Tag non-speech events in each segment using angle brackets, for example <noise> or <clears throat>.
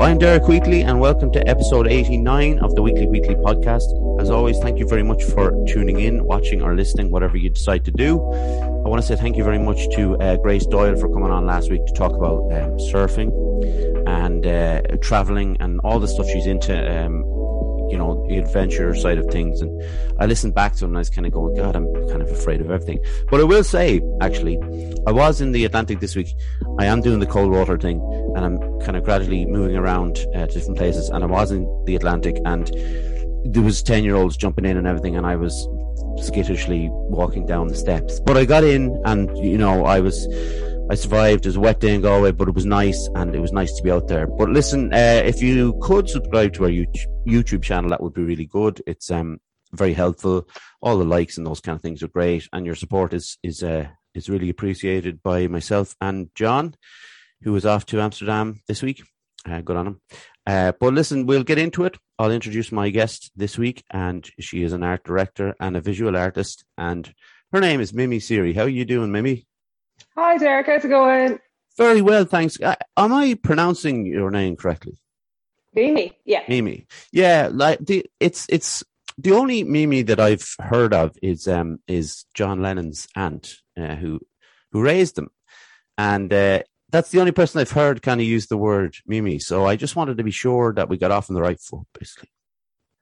I'm Derek Wheatley, and welcome to episode 89 of the Weekly Wheatley podcast. As always, thank you very much for tuning in, watching, or listening, whatever you decide to do. I want to say thank you very much to uh, Grace Doyle for coming on last week to talk about um, surfing and uh, traveling and all the stuff she's into. Um, you know, the adventure side of things. And I listened back to it and I was kind of going, God, I'm kind of afraid of everything. But I will say, actually, I was in the Atlantic this week. I am doing the cold water thing and I'm kind of gradually moving around uh, to different places. And I was in the Atlantic and there was 10 year olds jumping in and everything. And I was skittishly walking down the steps. But I got in and, you know, I was I survived. It was a wet day in Galway, but it was nice and it was nice to be out there. But listen, uh, if you could subscribe to our YouTube channel, that would be really good. It's um, very helpful. All the likes and those kind of things are great, and your support is is uh, is really appreciated by myself and John, who is off to Amsterdam this week. Uh, good on him. Uh, but listen, we'll get into it. I'll introduce my guest this week, and she is an art director and a visual artist, and her name is Mimi Seery. How are you doing, Mimi? Hi, Derek. How's it going? Very well, thanks. Uh, am I pronouncing your name correctly? Mimi, yeah. Mimi, yeah. Like the it's it's the only Mimi that I've heard of is um is John Lennon's aunt uh, who who raised them, and uh, that's the only person I've heard kind of use the word Mimi. So I just wanted to be sure that we got off on the right foot, basically.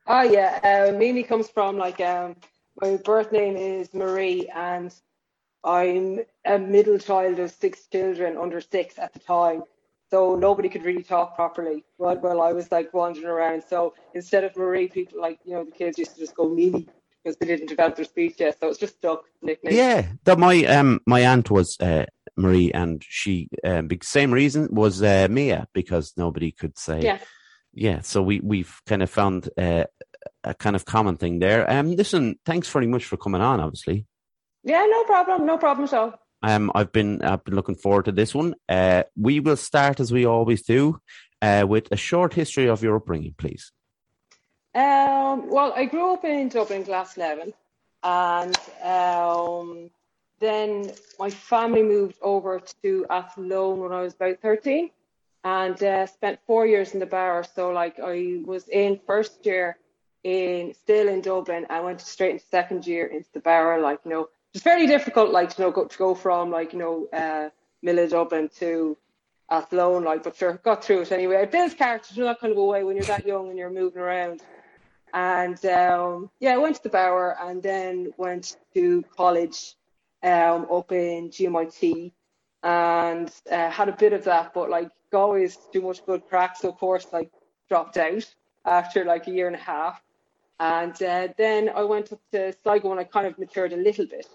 Oh yeah, uh, Mimi comes from like um my birth name is Marie, and I'm a middle child of six children under six at the time. So nobody could really talk properly while, while I was like wandering around. So instead of Marie, people like, you know, the kids used to just go Mimi because they didn't develop their speech yet. So it's just stuck nickname. Yeah. That my um my aunt was uh, Marie and she um same reason was uh, Mia because nobody could say yeah. Yeah. So we we've kind of found uh, a kind of common thing there. Um listen, thanks very much for coming on, obviously. Yeah, no problem. No problem at all. Um, I've been I've been looking forward to this one. Uh, we will start as we always do, uh, with a short history of your upbringing, please. Um, well, I grew up in Dublin, Glasnevin, and um, then my family moved over to Athlone when I was about thirteen, and uh, spent four years in the Bower. So, like, I was in first year in still in Dublin. I went straight into second year into the Bower, like you know it's very difficult, like to know, go, to go from like you know uh, Milla Dublin to Athlone, like, but sure, got through it anyway. It builds character in that kind of a way when you're that young and you're moving around. And um, yeah, I went to the Bower and then went to college um, up in GMIT and uh, had a bit of that, but like always too much good crack, so of course like dropped out after like a year and a half. And uh, then I went up to Sligo and I kind of matured a little bit.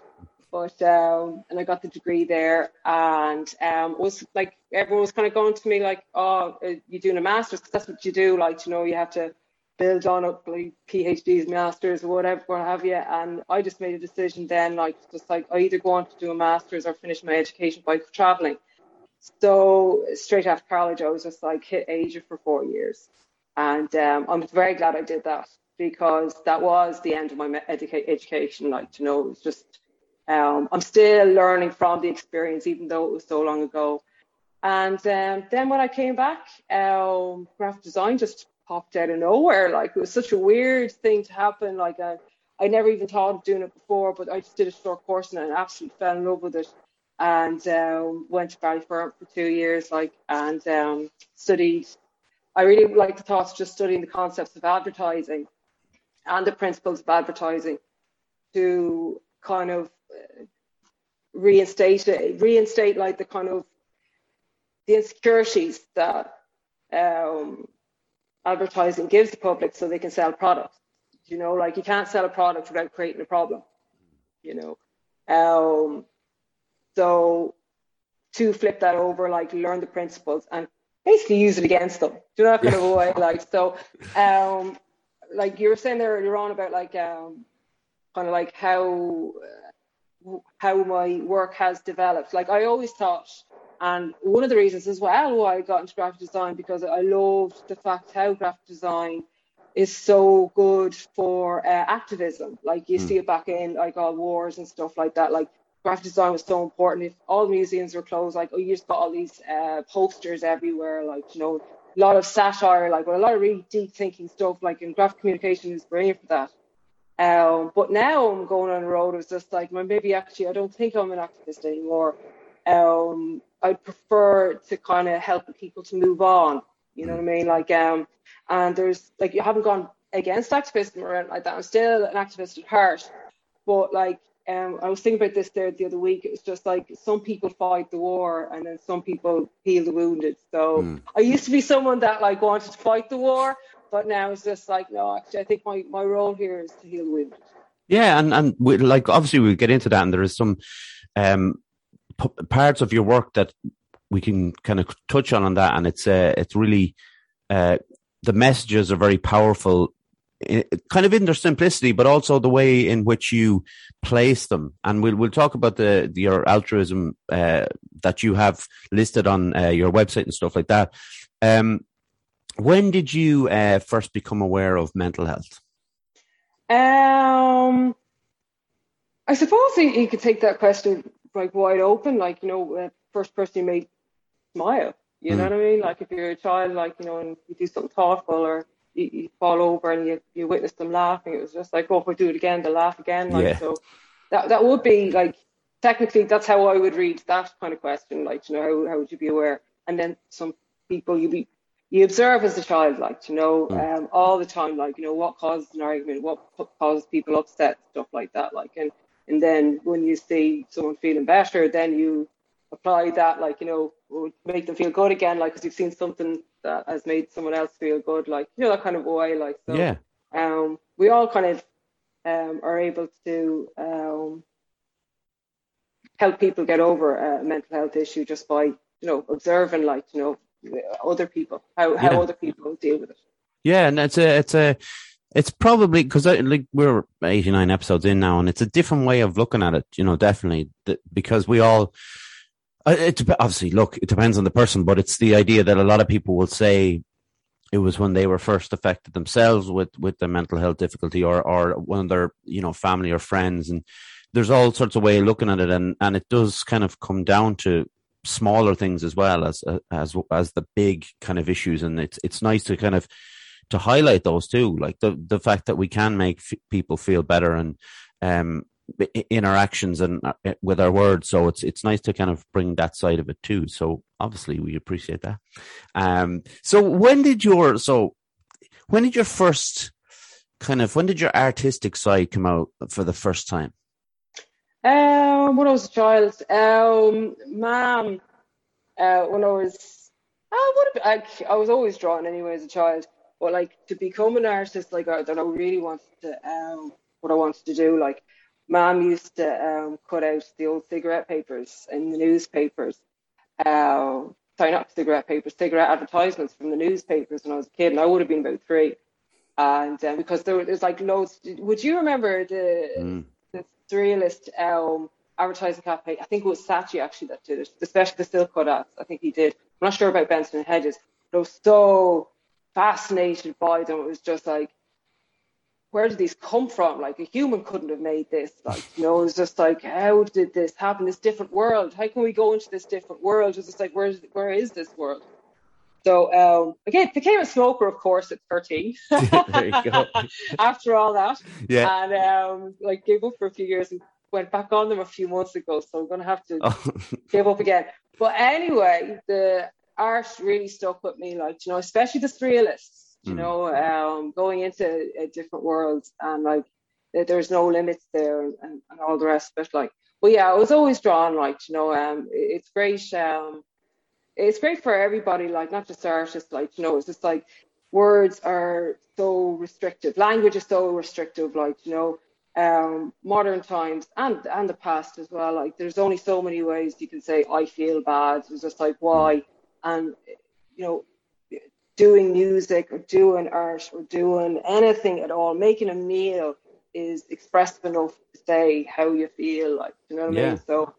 But um, and I got the degree there, and um, was like everyone was kind of going to me like, "Oh, uh, you're doing a master's? Cause that's what you do. Like, you know, you have to build on up like PhDs, masters, or whatever, what have you." And I just made a decision then, like, just like I either go on to do a master's or finish my education by traveling. So straight after college, I was just like hit Asia for four years, and um, I'm very glad I did that because that was the end of my educa- education. Like, you know, it was just, um, I'm still learning from the experience, even though it was so long ago. And um, then when I came back, um, graphic design just popped out of nowhere. Like, it was such a weird thing to happen. Like, I, I never even thought of doing it before, but I just did a short course and I absolutely fell in love with it. And um, went to Ballyfermot for two years, like, and um, studied. I really like the thoughts of just studying the concepts of advertising and the principles of advertising to kind of uh, reinstate reinstate like the kind of the insecurities that um, advertising gives the public so they can sell products. You know, like you can't sell a product without creating a problem. You know, um, so to flip that over, like learn the principles and basically use it against them. Do you know that kind of way? Like so, um, like you were saying there earlier on about like um, kind of like how uh, how my work has developed. Like I always thought, and one of the reasons as well why I got into graphic design because I loved the fact how graphic design is so good for uh, activism. Like you mm. see it back in like all wars and stuff like that. Like graphic design was so important. If all museums were closed, like oh, you just got all these uh, posters everywhere, like you know a lot of satire, like but a lot of really deep thinking stuff, like in graphic communication is brilliant for that. Um, but now I'm going on the road. It's just like, well, maybe actually I don't think I'm an activist anymore. Um, I'd prefer to kind of help people to move on. You know what I mean? Like, um, and there's like you haven't gone against activism or anything like that. I'm still an activist at heart, but like um, I was thinking about this there the other week. It was just like some people fight the war and then some people heal the wounded. So mm. I used to be someone that like wanted to fight the war, but now it's just like no. Actually, I think my, my role here is to heal the wounded. Yeah, and and we, like obviously we'll get into that, and there is some um, p- parts of your work that we can kind of touch on on that, and it's uh, it's really uh, the messages are very powerful kind of in their simplicity, but also the way in which you place them. And we'll we'll talk about the, the your altruism uh, that you have listed on uh, your website and stuff like that. Um, when did you uh, first become aware of mental health? Um, I suppose you could take that question like wide open. Like you know, uh, first person you made smile. You mm. know what I mean? Like if you're a child, like you know, and you do something thoughtful or you, you, fall over and you, you witness them laughing. It was just like, oh, if we do it again, they'll laugh again. Like yeah. so, that that would be like technically that's how I would read that kind of question. Like, you know, how how would you be aware? And then some people you be you observe as a child, like you know, mm. um, all the time, like you know, what causes an argument, what causes people upset, stuff like that. Like, and and then when you see someone feeling better, then you apply that, like you know, would make them feel good again, like because you've seen something that has made someone else feel good, like you know that kind of way, like so. Yeah. Um, we all kind of um are able to um help people get over a mental health issue just by you know observing, like you know, other people how how yeah. other people deal with it. Yeah, and it's a it's a it's probably because like we're 89 episodes in now and it's a different way of looking at it you know definitely because we all it obviously look it depends on the person, but it's the idea that a lot of people will say it was when they were first affected themselves with with the mental health difficulty or or one of their you know family or friends and there's all sorts of way of looking at it and and it does kind of come down to smaller things as well as as as the big kind of issues and it's it's nice to kind of to highlight those too like the the fact that we can make f- people feel better and um in our actions and uh, with our words. So it's it's nice to kind of bring that side of it too. So obviously we appreciate that. Um, so when did your so when did your first kind of when did your artistic side come out for the first time? Um, when I was a child, um, mom, uh, when I was, I would have, I, I was always drawn anyway as a child, but like to become an artist, like I, that I really wanted to, um, what I wanted to do, like mom used to um, cut out the old cigarette papers in the newspapers. Uh, sorry, not cigarette papers, cigarette advertisements from the newspapers when I was a kid, and I would have been about three. And um, because there was like loads. Would you remember the mm. the surrealist um, advertising campaign? I think it was Saatchi actually that did it, especially the silk cut ads. I think he did. I'm not sure about Benson and Hedges, but I was so fascinated by them. It was just like where did these come from? Like a human couldn't have made this. Like, you know, it was just like, how did this happen? This different world. How can we go into this different world? It's just like, where is where is this world? So um, again, became a smoker, of course, at 13. <laughs> there you go. <laughs> After all that, yeah, and um, like gave up for a few years and went back on them a few months ago. So I'm gonna have to oh. <laughs> give up again. But anyway, the art really stuck with me, like you know, especially the surrealists you mm. know, um, going into a different world and like there's no limits there and, and all the rest of it. Like, but yeah, I was always drawn, like, you know, um, it's great. Um, it's great for everybody, like not just artists, like, you know, it's just like words are so restrictive, language is so restrictive, like, you know, um, modern times and and the past as well. Like, there's only so many ways you can say I feel bad. It's just like why, and you know, doing music or doing art or doing anything at all, making a meal is expressive enough to say how you feel. Like, you know what yeah. I mean? So,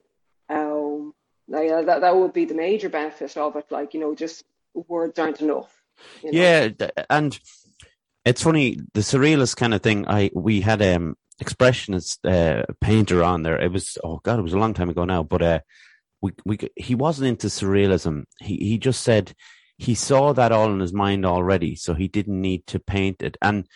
um, yeah, that that would be the major benefit of it. Like, you know, just words aren't enough. You know? Yeah, and it's funny the surrealist kind of thing. I we had um expressionist uh, painter on there. It was oh god, it was a long time ago now, but uh, we we he wasn't into surrealism. He he just said he saw that all in his mind already, so he didn't need to paint it. And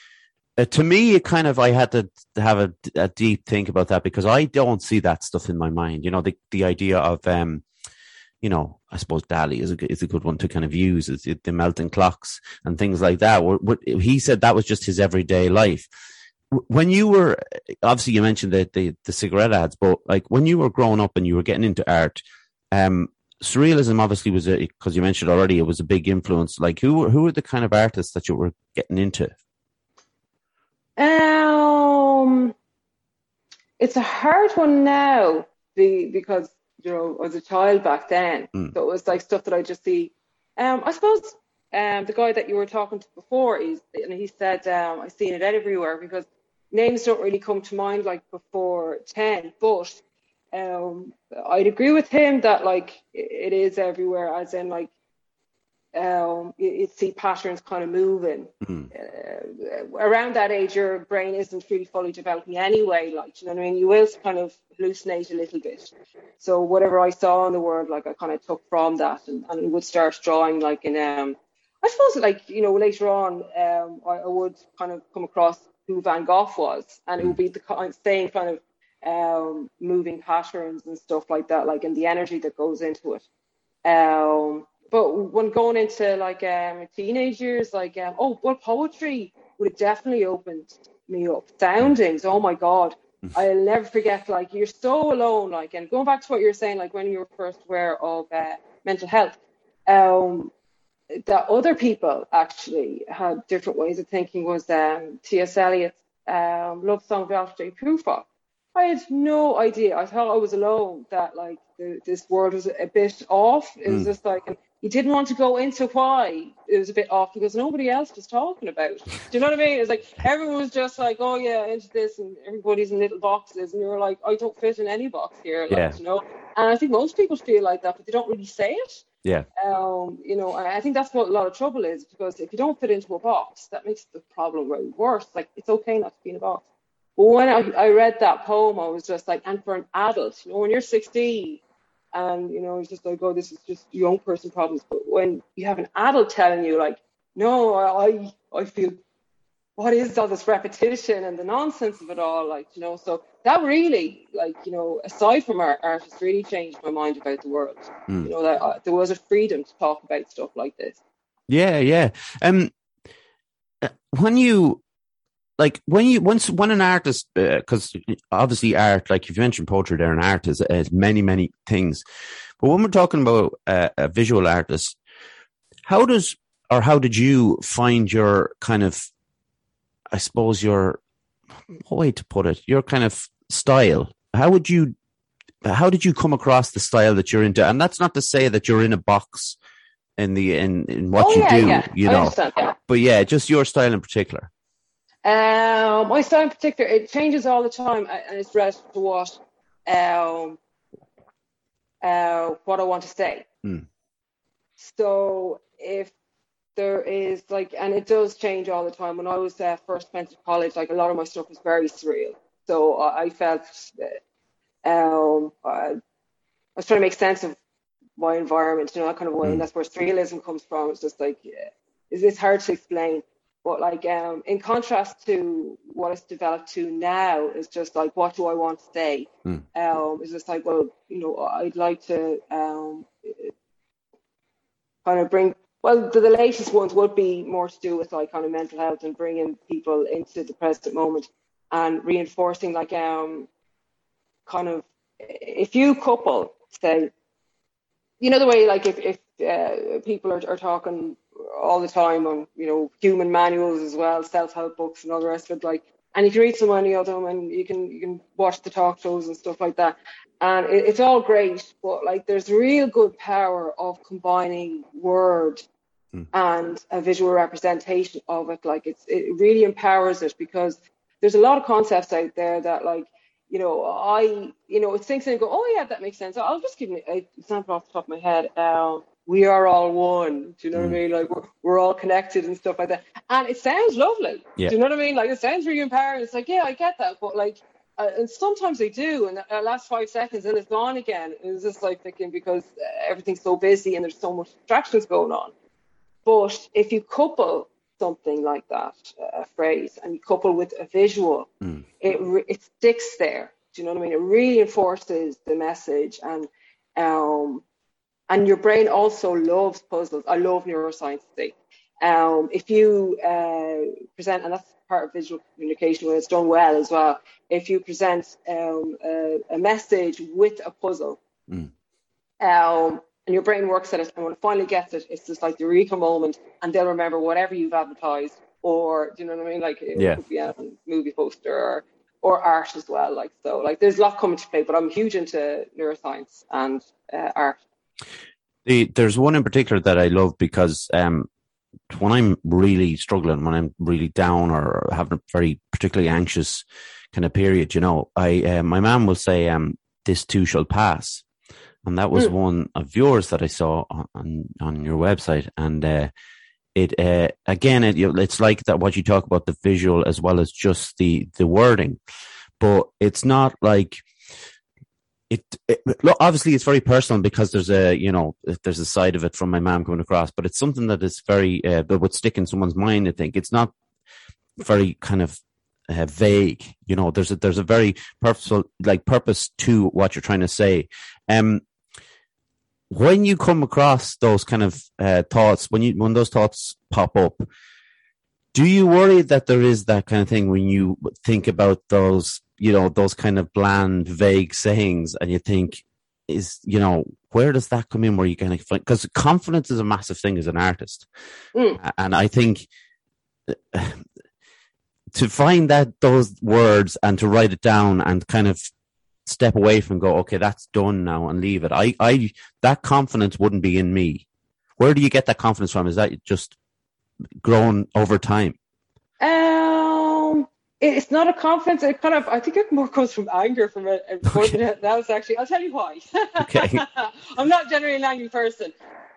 uh, to me, it kind of I had to have a, a, deep think about that because I don't see that stuff in my mind. You know, the the idea of um, you know, I suppose Dali is a is a good one to kind of use is the melting clocks and things like that. What he said that was just his everyday life. When you were obviously you mentioned the, the the cigarette ads, but like when you were growing up and you were getting into art, um, surrealism obviously was a because you mentioned already it was a big influence. Like who who were the kind of artists that you were getting into? Um, it's a hard one now because you know I was a child back then, mm. so it was like stuff that I just see. Um, I suppose um the guy that you were talking to before is and he said um I've seen it everywhere because names don't really come to mind like before ten, but um, I'd agree with him that like it is everywhere, as in like um, you, you see patterns kind of moving. Mm. Uh, around that age, your brain isn't really fully developing anyway. Like, you know what I mean? You will kind of hallucinate a little bit. So whatever I saw in the world, like I kind of took from that and, and would start drawing like in, um, I suppose like, you know, later on, um, I, I would kind of come across who Van Gogh was and it would hmm. be the kind, same kind of um, moving patterns and stuff like that, like and the energy that goes into it. Um, but when going into like um, teenage years, like um, oh, well, poetry would have definitely opened me up. Soundings, oh my god, I'll never forget. Like you're so alone, like and going back to what you were saying, like when you were first aware of uh, mental health, um, that other people actually had different ways of thinking was um, T.S. Eliot's um, love song of Alfred. Prufrock I had no idea. I thought I was alone. That like the, this world was a bit off. It was mm. just like, he didn't want to go into why it was a bit off because nobody else was talking about. It. Do you know what I mean? It's like everyone was just like, oh yeah, into this, and everybody's in little boxes, and you're like, I don't fit in any box here, like, yeah. you know. And I think most people feel like that, but they don't really say it. Yeah. Um, you know, I think that's what a lot of trouble is because if you don't fit into a box, that makes the problem way worse. Like it's okay not to be in a box. But when I, I read that poem, I was just like, and for an adult, you know, when you're 16 and, you know, it's just like, oh, this is just young person problems. But when you have an adult telling you, like, no, I, I feel, what is all this repetition and the nonsense of it all? Like, you know, so that really, like, you know, aside from our artists, really changed my mind about the world. Mm. You know, that uh, there was a freedom to talk about stuff like this. Yeah, yeah. Um, uh, when you like when you once when an artist because uh, obviously art like if you mentioned poetry there an art is, is many many things. But when we're talking about uh, a visual artist how does or how did you find your kind of i suppose your what way to put it your kind of style? How would you how did you come across the style that you're into? And that's not to say that you're in a box in the in, in what oh, you yeah, do yeah. you know. But yeah just your style in particular um, my style in particular, it changes all the time, and it's relative to what um, uh, what I want to say. Mm. So if there is like, and it does change all the time. When I was uh, first went to college, like a lot of my stuff was very surreal. So I felt um, I was trying to make sense of my environment, you know, that kind of way, mm. and that's where surrealism comes from. It's just like, yeah, it's, it's hard to explain. But like um, in contrast to what it's developed to now, is just like what do I want to say? Mm. Um, it's just like well, you know, I'd like to um, kind of bring. Well, the, the latest ones would be more to do with like kind of mental health and bringing people into the present moment and reinforcing like um kind of if you couple say you know the way like if if uh, people are, are talking all the time on you know human manuals as well, self help books and all the rest of it. Like, and you can read so many of them, and you can you can watch the talk shows and stuff like that, and it, it's all great. But like, there's real good power of combining word mm. and a visual representation of it. Like, it's it really empowers it because there's a lot of concepts out there that like you know, I, you know, it sinks in and go, oh yeah, that makes sense. I'll just give an example off the top of my head. Um, we are all one. Do you know mm. what I mm. mean? Like we're, we're all connected and stuff like that. And it sounds lovely. Yeah. Do you know what I mean? Like it sounds really empowering. It's like, yeah, I get that. But like, uh, and sometimes they do, and the last five seconds and it's gone again. It's just like thinking because everything's so busy and there's so much distractions going on. But if you couple something like that, a phrase, and you couple with a visual, mm. it it sticks there. Do you know what I mean? It reinforces the message, and um, and your brain also loves puzzles. I love neuroscience. Um, if you uh, present, and that's part of visual communication when it's done well as well. If you present um, a, a, message with a puzzle, mm. um, and your brain works at it, and when it finally gets it, it's just like the eureka moment, and they'll remember whatever you've advertised, or do you know what I mean? Like it yeah. could be a movie poster or, or art as well. Like so, like there's a lot coming to play, but I'm huge into neuroscience and uh, art. The, there's one in particular that I love because um, when I'm really struggling, when I'm really down or having a very particularly anxious kind of period, you know, I uh, my mom will say, um, "This too shall pass," and that was mm. one of yours that I saw on on your website, and uh, it uh, again, it, it's like that what you talk about the visual as well as just the the wording, but it's not like it, it look, obviously it's very personal because there's a you know there's a side of it from my mom coming across, but it's something that is very uh, that would stick in someone's mind. I think it's not very kind of uh, vague. You know, there's a there's a very purposeful like purpose to what you're trying to say. Um, when you come across those kind of uh, thoughts, when you when those thoughts pop up, do you worry that there is that kind of thing when you think about those you know those kind of bland vague sayings and you think is you know where does that come in where you kind of because confidence is a massive thing as an artist. Mm. and i think <sighs> to find that those words and to write it down and kind of step away from go okay that's done now and leave it. I i that confidence wouldn't be in me. Where do you get that confidence from? Is that just grown over time? Um it's not a confidence. It kind of, I think it more comes from anger from it. Okay. that was actually, I'll tell you why. <laughs> Okay. I'm not generally an angry person.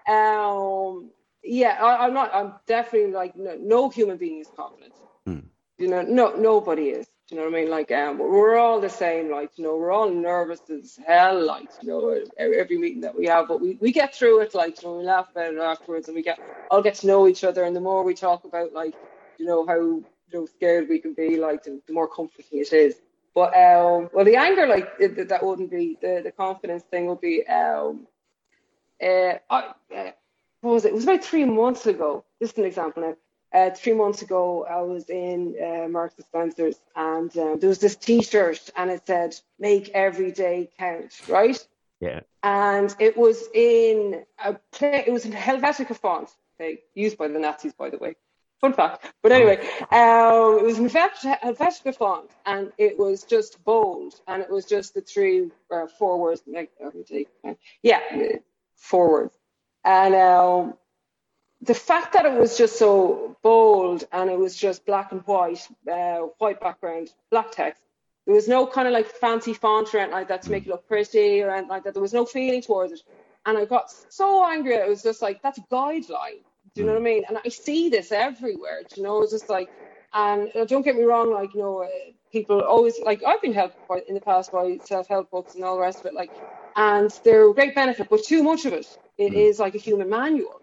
Um, yeah, I, am not, I'm definitely like, no, no human being is confident. Hmm. You know, no, nobody is. You know what I mean? Like, um, we're all the same. Like, you know, we're all nervous as hell. Like, you know, every meeting that we have, but we, we get through it. Like, you know, we laugh about it afterwards, and we get all get to know each other. And the more we talk about, like, you know, how you know scared we can be, like the, the more comforting it is. But um, well, the anger, like it, that wouldn't be the the confidence thing would be. Um, uh, I, uh, what was it? It was about three months ago. Just an example now. Uh, three months ago, I was in uh, Marks and Spencer's, and um, there was this T-shirt, and it said "Make every day count," right? Yeah. And it was in a play, it was in Helvetica font, okay, used by the Nazis, by the way fun fact. But anyway, um, it was in Helvetica font, and it was just bold, and it was just the three or uh, four words. Like, yeah, four words. And um, the fact that it was just so bold and it was just black and white, uh, white background, black text. There was no kind of like fancy font or anything like that to make it look pretty or anything like that. There was no feeling towards it. And I got so angry. It was just like, that's a guideline. Do you know what I mean? And I see this everywhere. Do you know, it's just like, and don't get me wrong, like, you know, uh, people always, like, I've been helped by, in the past by self help books and all the rest of it, like, and they're a great benefit, but too much of it, it mm. is like a human manual.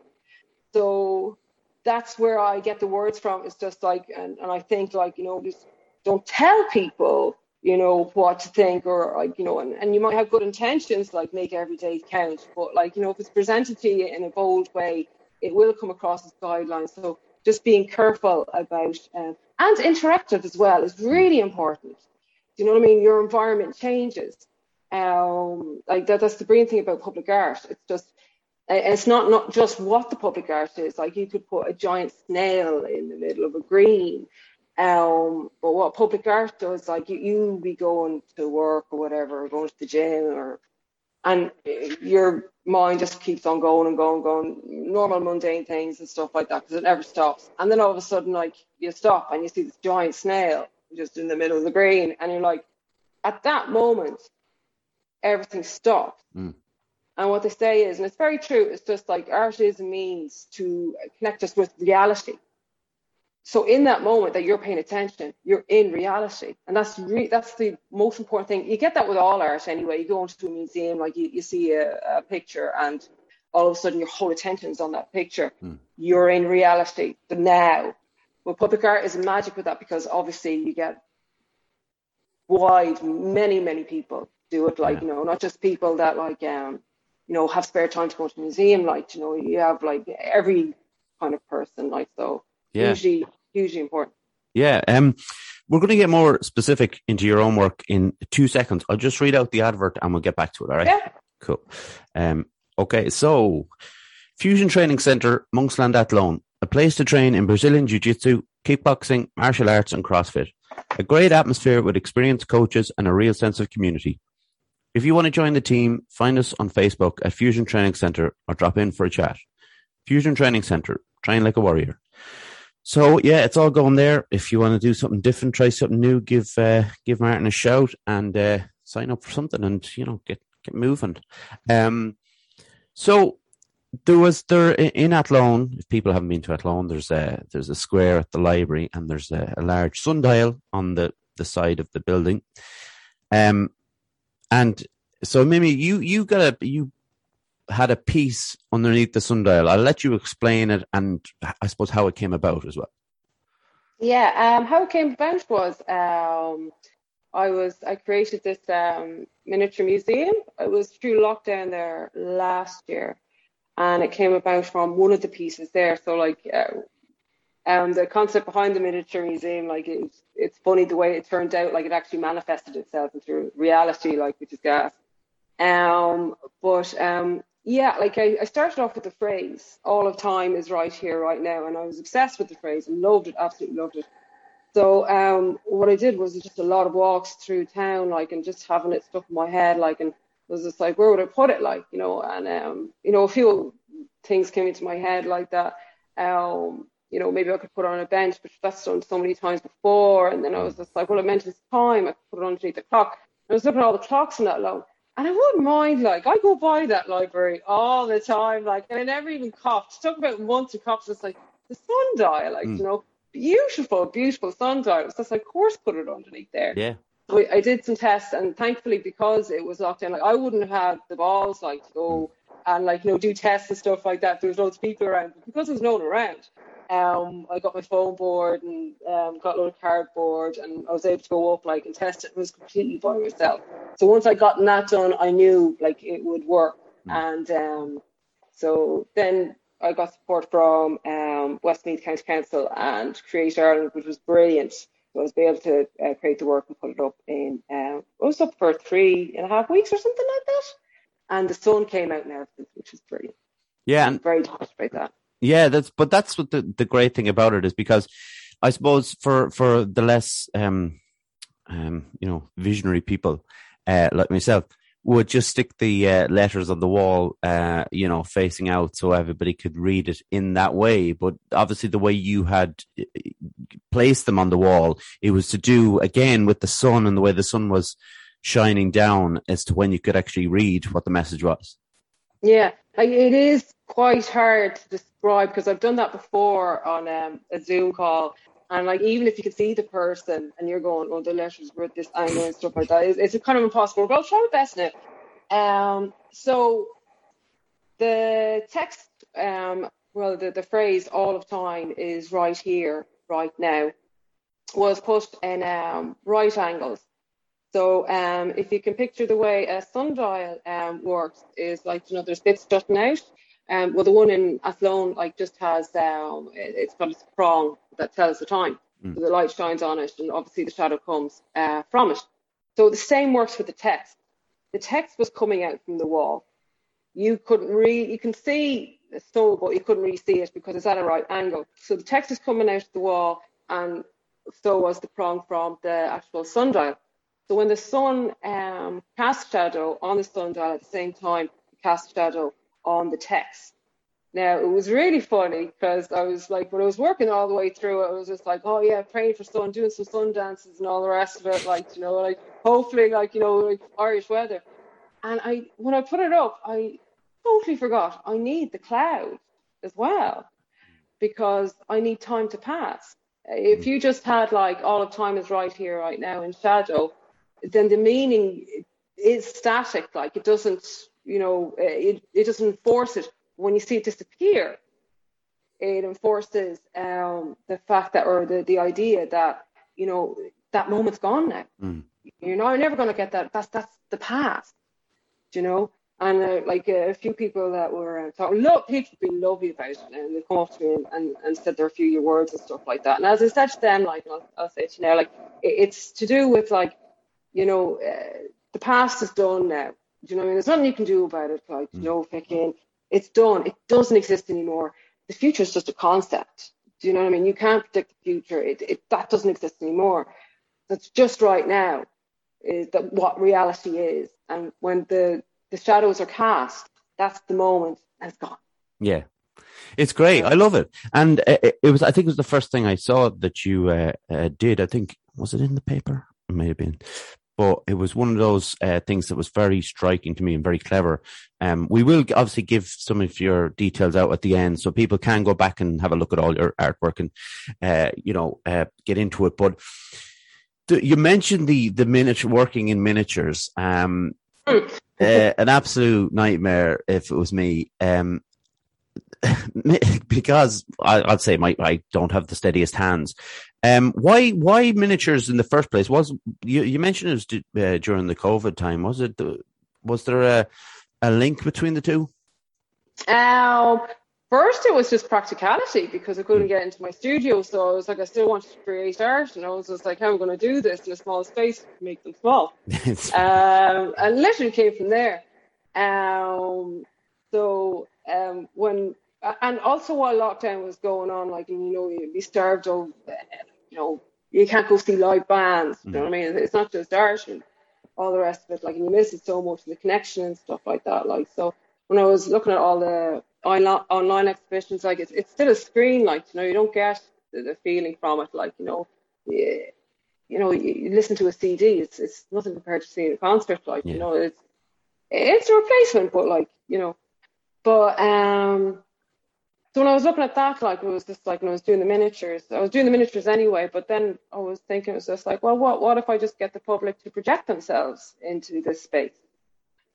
So that's where I get the words from. It's just like, and, and I think, like, you know, just don't tell people, you know, what to think or, like, you know, and, and you might have good intentions, like, make every day count, but, like, you know, if it's presented to you in a bold way, it will come across as guidelines. So just being careful about um, and interactive as well is really important. Do you know what I mean? Your environment changes. Um, like that, that's the brilliant thing about public art. It's just it's not not just what the public art is. Like you could put a giant snail in the middle of a green. Um, but what public art does, like you, you be going to work or whatever, or going to the gym or and your mind just keeps on going and going and going, normal mundane things and stuff like that, because it never stops. And then all of a sudden, like you stop and you see this giant snail just in the middle of the green, and you're like, at that moment, everything stops. Mm. And what they say is, and it's very true, it's just like art is a means to connect us with reality. So in that moment that you're paying attention, you're in reality, and that's re- that's the most important thing. You get that with all art anyway. You go into a museum, like you, you see a, a picture, and all of a sudden your whole attention is on that picture. Mm. You're in reality, the now. But public art is magic with that because obviously you get wide, many, many people do it. Like, yeah. you know, not just people that like, um, you know, have spare time to go to a museum. Like, you know, you have like every kind of person. Like, so yeah. hugely, hugely important. Yeah. Um, we're going to get more specific into your own work in two seconds. I'll just read out the advert and we'll get back to it. All right. Yeah. Cool. Um, okay. So, Fusion Training Center, Monksland Athlone, a place to train in Brazilian Jiu Jitsu, kickboxing, martial arts, and CrossFit. A great atmosphere with experienced coaches and a real sense of community. If you want to join the team, find us on Facebook at Fusion Training Center or drop in for a chat. Fusion Training Center, train like a warrior. So yeah, it's all going there. If you want to do something different, try something new, give uh, give Martin a shout and uh, sign up for something, and you know get get moving. Um, so there was there in Athlone. If people haven't been to Athlone, there's a there's a square at the library, and there's a, a large sundial on the the side of the building. Um, and so Mimi, you you got a you had a piece underneath the sundial. I'll let you explain it and I suppose how it came about as well. Yeah, um, how it came about was um, I was I created this um, miniature museum. It was through lockdown there last year, and it came about from one of the pieces there. So like, uh, um, the concept behind the miniature museum, like it's it's funny the way it turned out. Like it actually manifested itself into reality, like which is gas. Um, but um, yeah, like I, I started off with the phrase, all of time is right here, right now. And I was obsessed with the phrase and loved it, absolutely loved it. So um, what I did was just a lot of walks through town, like, and just having it stuck in my head, like, and was just like, where would I put it, like, you know, and um, you know, a few things came into my head like that. Um, you know, maybe I could put it on a bench, but that's done so many times before. And then I was just like, well, I meant it's time. I could put it underneath the clock. And I was looking at all the clocks in Athlone. And I wouldn't mind, like, I go by that library all the time, like, and I never even coughed. Talk about once of coughs, it's like the sundial, like, mm. you know, beautiful, beautiful sundial. So it's like, of course, put it underneath there. Yeah. So I did some tests, and thankfully, because it was locked down, like, I wouldn't have had the balls, like, to go mm. and, like, you know, do tests and stuff like that. There was loads of people around, but because there was no one around, um, I got my foam board and um, got a load of cardboard, and I was able to go up like and test it. It was completely by myself. So once I got that done, I knew like it would work. Mm. And um, so then I got support from um, Westmeath County Council and Create Ireland, which was brilliant. So I was able to uh, create the work and put it up in. Uh, I was up for three and a half weeks or something like that, and the sun came out and everything, which was brilliant. Yeah, I'm very touched by that. Yeah, that's but that's what the, the great thing about it is because I suppose for for the less um um you know visionary people uh, like myself would just stick the uh, letters on the wall uh you know facing out so everybody could read it in that way. But obviously the way you had uh, placed them on the wall it was to do again with the sun and the way the sun was shining down as to when you could actually read what the message was yeah it is quite hard to describe because I've done that before on um, a Zoom call. And like even if you can see the person and you're going, oh, the letters were at this angle and stuff like that, it's, it's kind of impossible. But I'll try my best now. Um, so the text, um, well, the, the phrase all of time is right here, right now, was put in um, right angles. So um, if you can picture the way a sundial um, works, is like you know there's bits jutting out. Um, well, the one in Athlone like just has um, it, has got a prong that tells the time. Mm. So the light shines on it, and obviously the shadow comes uh, from it. So the same works with the text. The text was coming out from the wall. You couldn't really, you can see the soul, but you couldn't really see it because it's at a right angle. So the text is coming out of the wall, and so was the prong from the actual sundial. So when the sun um, cast shadow on the sundial at the same time, cast shadow on the text. Now it was really funny because I was like, when I was working all the way through it, I was just like, oh yeah, praying for sun, doing some sun dances and all the rest of it, like you know, like hopefully, like you know, like Irish weather. And I, when I put it up, I totally forgot I need the cloud as well because I need time to pass. If you just had like all of time is right here, right now in shadow, then the meaning is static. Like it doesn't, you know, it, it doesn't force it. when you see it disappear, it enforces um, the fact that, or the, the idea that, you know, that moment's gone now. Mm. You're not, you're never going to get that. That's, that's the past, you know? And uh, like uh, a few people that were uh, talking, look, people have been lovely about it, and they come up to me and, and, and said their few words and stuff like that. And as I said to them, like I'll, I'll say to you now, like it, it's to do with like, you know, uh, the past is done now. Do you know what I mean? There's nothing you can do about it. Like, you know, picking, it's done. It doesn't exist anymore. The future is just a concept. Do you know what I mean? You can't predict the future. It, it that doesn't exist anymore. That's just right now is that what reality is. And when the the shadows are cast, that's the moment it's gone. Yeah. It's great. I love it. And it, it was, I think it was the first thing I saw that you uh, uh, did. I think, was it in the paper? It may have been. But it was one of those uh, things that was very striking to me and very clever. Um, we will obviously give some of your details out at the end so people can go back and have a look at all your artwork and, uh, you know, uh, get into it. But the, you mentioned the, the miniature working in miniatures. Um, uh, an absolute nightmare if it was me. Um, <laughs> because I, would say my I don't have the steadiest hands. Um, why why miniatures in the first place? Was you, you mentioned it was uh, during the COVID time? Was it? Was there a a link between the two? Um, first it was just practicality because I couldn't hmm. get into my studio, so I was like, I still wanted to create art, and I was just like, how am I going to do this in a small space? Make them small, <laughs> um, and literally came from there. Um, so um, when and also while lockdown was going on, like you know, you'd be starved of, you know, you can't go see live bands. You know what I mean? It's not just art and all the rest of it. Like, and you miss it so much, the connection and stuff like that. Like, so when I was looking at all the online exhibitions, like it's it's still a screen. Like, you know, you don't get the, the feeling from it. Like, you know, you, you know, you, you, listen to a CD. It's it's nothing compared to seeing a concert. Like, yeah. you know, it's it's a replacement, but like, you know, but um so when I was looking at that, like it was just like when I was doing the miniatures, I was doing the miniatures anyway, but then I was thinking it was just like, well, what what if I just get the public to project themselves into this space?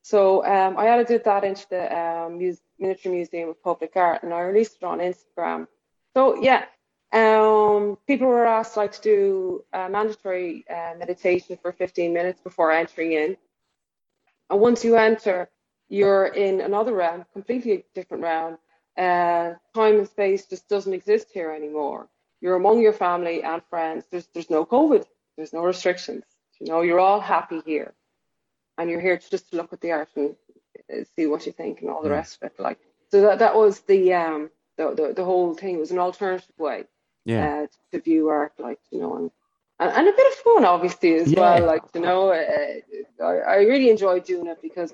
So um, I added that into the um, Miniature Museum of Public Art, and I released it on Instagram. So yeah, um, people were asked like to do a mandatory uh, meditation for 15 minutes before entering in, and once you enter, you're in another realm, completely different realm uh, time and space just doesn't exist here anymore. You're among your family and friends. There's there's no COVID. There's no restrictions. You know, you're all happy here, and you're here to just look at the art and uh, see what you think and all the rest of it. Like so that that was the um the the, the whole thing it was an alternative way yeah. uh, to view art, like you know, and and, and a bit of fun obviously as yeah. well. Like you know, uh, I I really enjoyed doing it because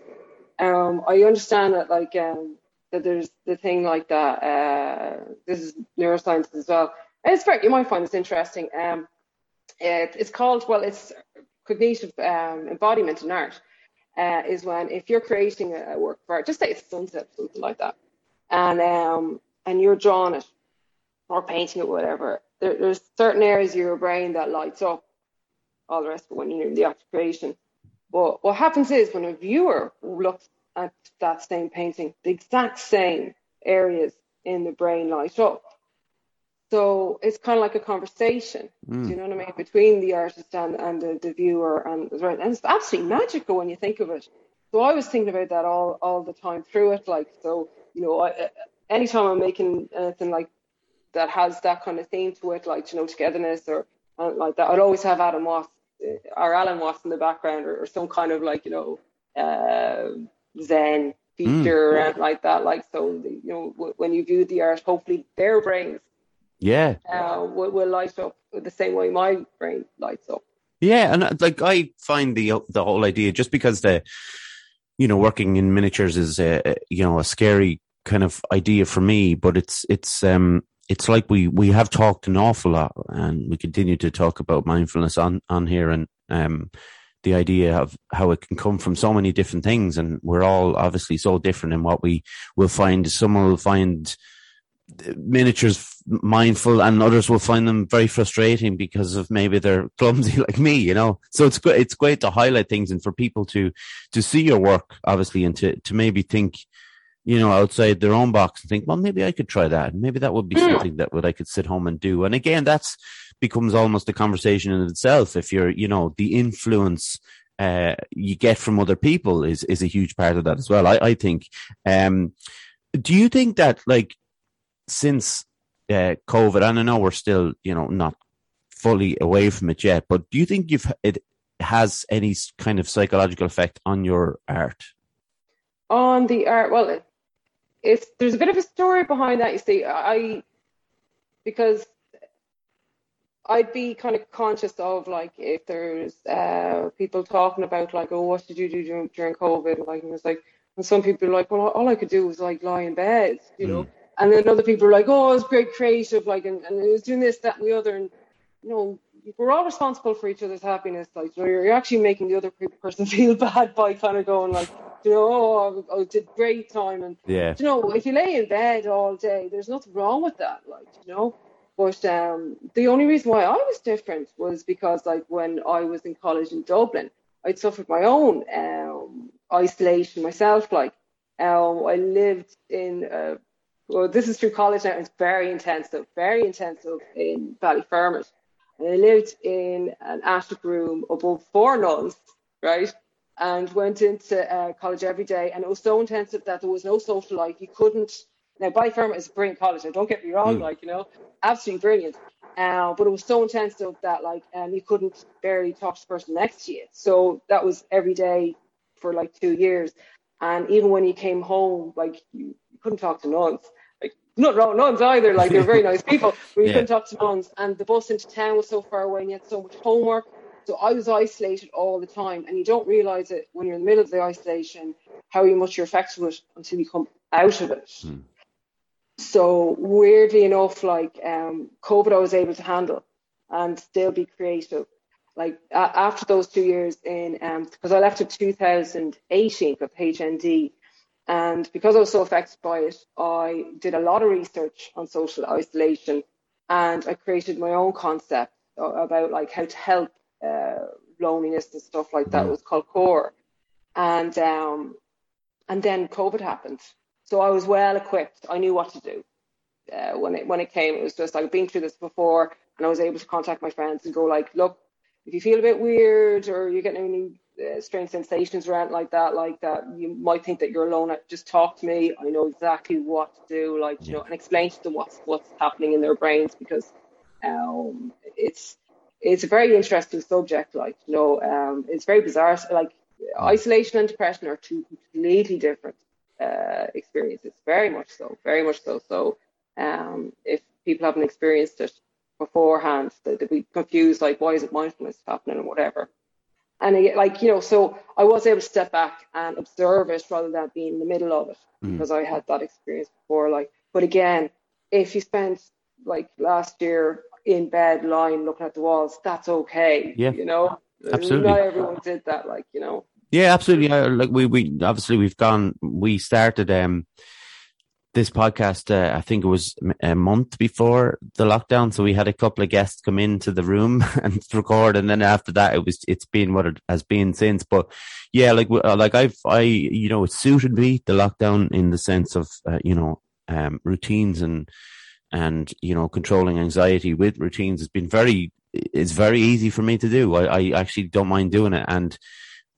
um I understand that like um that there's the thing like that. Uh, this is neuroscience as well. And it's very, you might find this interesting. Um, it, it's called, well, it's cognitive um, embodiment in art. Uh, is when if you're creating a, work of art, just say it's sunset, something like that, and um, and you're drawing it or painting it, whatever. There, there's certain areas of your brain that lights up. All the rest of when you're in the act creation. But what happens is when a viewer looks at that same painting, the exact same areas in the brain light up. So it's kind of like a conversation, mm. do you know what I mean, between the artist and, and the, the viewer, and, and it's absolutely magical when you think of it. So I was thinking about that all, all the time through it, like so, you know, I, anytime I'm making anything like that has that kind of theme to it, like you know, togetherness or uh, like that, I'd always have Adam Watts uh, or Alan Watts in the background, or, or some kind of like you know. Uh, Zen feature mm. and like that. Like so, you know, when you view the art, hopefully their brains, yeah, uh, will, will light up the same way my brain lights up. Yeah, and uh, like I find the the whole idea just because the you know working in miniatures is a you know a scary kind of idea for me, but it's it's um it's like we we have talked an awful lot and we continue to talk about mindfulness on on here and um the idea of how it can come from so many different things. And we're all obviously so different in what we will find. Someone will find miniatures mindful and others will find them very frustrating because of maybe they're <laughs> clumsy like me, you know. So it's good it's great to highlight things and for people to to see your work obviously and to to maybe think you know, outside their own box and think, well, maybe I could try that. and Maybe that would be Mm. something that would I could sit home and do. And again, that's becomes almost a conversation in itself. If you're, you know, the influence uh, you get from other people is is a huge part of that as well. I, I think. Um, do you think that like since uh, COVID, and I know we're still, you know, not fully away from it yet, but do you think you've it has any kind of psychological effect on your art? on the art well it, it's there's a bit of a story behind that you see i because i'd be kind of conscious of like if there's uh people talking about like oh what did you do during, during covid like and it's like and some people are like well all i could do was like lie in bed you know and then other people are like oh it was great creative like and, and it was doing this that and the other and you know we're all responsible for each other's happiness like you know, you're actually making the other person <laughs> feel bad by kind of going like you know oh I, I did great time and Yeah. you know, if you lay in bed all day, there's nothing wrong with that, like, you know. But um, the only reason why I was different was because, like, when I was in college in Dublin, I'd suffered my own um, isolation myself. Like, um, I lived in, uh, well, this is through college now, it's very intensive, very intensive in Ballyfermot. And I lived in an attic room above four nuns, right? and went into uh, college every day. And it was so intensive that there was no social life. You couldn't. Now, Ballyfermot is a brilliant college. Now, don't get me wrong, Mm. like you know, absolutely brilliant. Uh, but it was so intensive that like um, you couldn't barely talk to the person next to you. So that was every day for like two years. And even when you came home, like you, couldn't talk to nuns. Like not wrong nuns either. Like they're very nice people, <laughs> but you Yeah. couldn't talk to nuns. And the bus into town was so far away, and you had so much homework. So I was isolated all the time, and you don't realize it when you're in the middle of the isolation how much you're affected with it until you come out of it. Hmm. So weirdly enough, like um, COVID, I was able to handle and still be creative. Like a after those two years in, because I left in 2018 with HND, and because I was so affected by it, I did a lot of research on social isolation, and I created my own concept about like how to help uh, loneliness and stuff like that. It was called Core, and um, and then COVID happened. So I was well equipped. I knew what to do uh, when it when it came. It was just like I've been through this before, and I was able to contact my friends and go like, look, if you feel a bit weird or you're getting any uh, strange sensations or anything like that, like that, you might think that you're alone. Just talk to me. I know exactly what to do, like you know, and explain to them what's what's happening in their brains because um, it's it's a very interesting subject. Like you know, um, it's very bizarre. Like isolation and depression are two completely different uh, experiences. Very much so. Very much so. So um, if people haven't experienced it beforehand, they, they'd be confused. Like, why is it mindfulness happening or whatever. And I, like you know, so I was able to step back and observe it rather than being in the middle of it Mm. because I had that experience before. Like, but again, if you spent like last year in bed lying looking at the walls, that's okay. Yeah. you know, Absolutely. Not everyone did that. Like you know, Yeah, absolutely. Uh, like we, we obviously we've gone. We started um this podcast. Uh, I think it was a month before the lockdown, so we had a couple of guests come into the room <laughs> and record, and then after that, it was it's been what it has been since. But yeah, like like I've I you know it suited me the lockdown in the sense of uh, you know um routines and and you know controlling anxiety with routines has been very it's very easy for me to do. I, I actually don't mind doing it and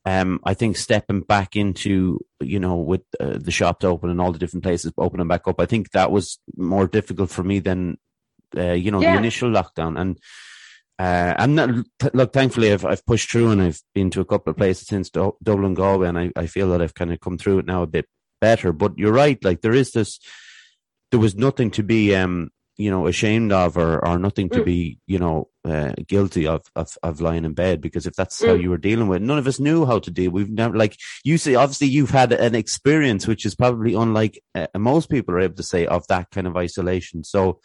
um, I think stepping back into, you know, with uh, the shops open and all the different places opening back up, I think that was more difficult for me than, uh, you know, Yeah. the initial lockdown. And, uh, and that, th- look, thankfully I've, I've pushed through and I've been to a couple of places since Du- Dublin, Galway, and I, I feel that I've kind of come through it now a bit better. But you're right. Like there is this, there was nothing to be, um, you know, ashamed of or, or nothing to Mm. be, you know, uh, guilty of, of, of lying in bed because if that's how Mm. you were dealing with, it, none of us knew how to deal. We've never, like you say, obviously you've had an experience which is probably unlike uh, most people are able to say of that kind of isolation. So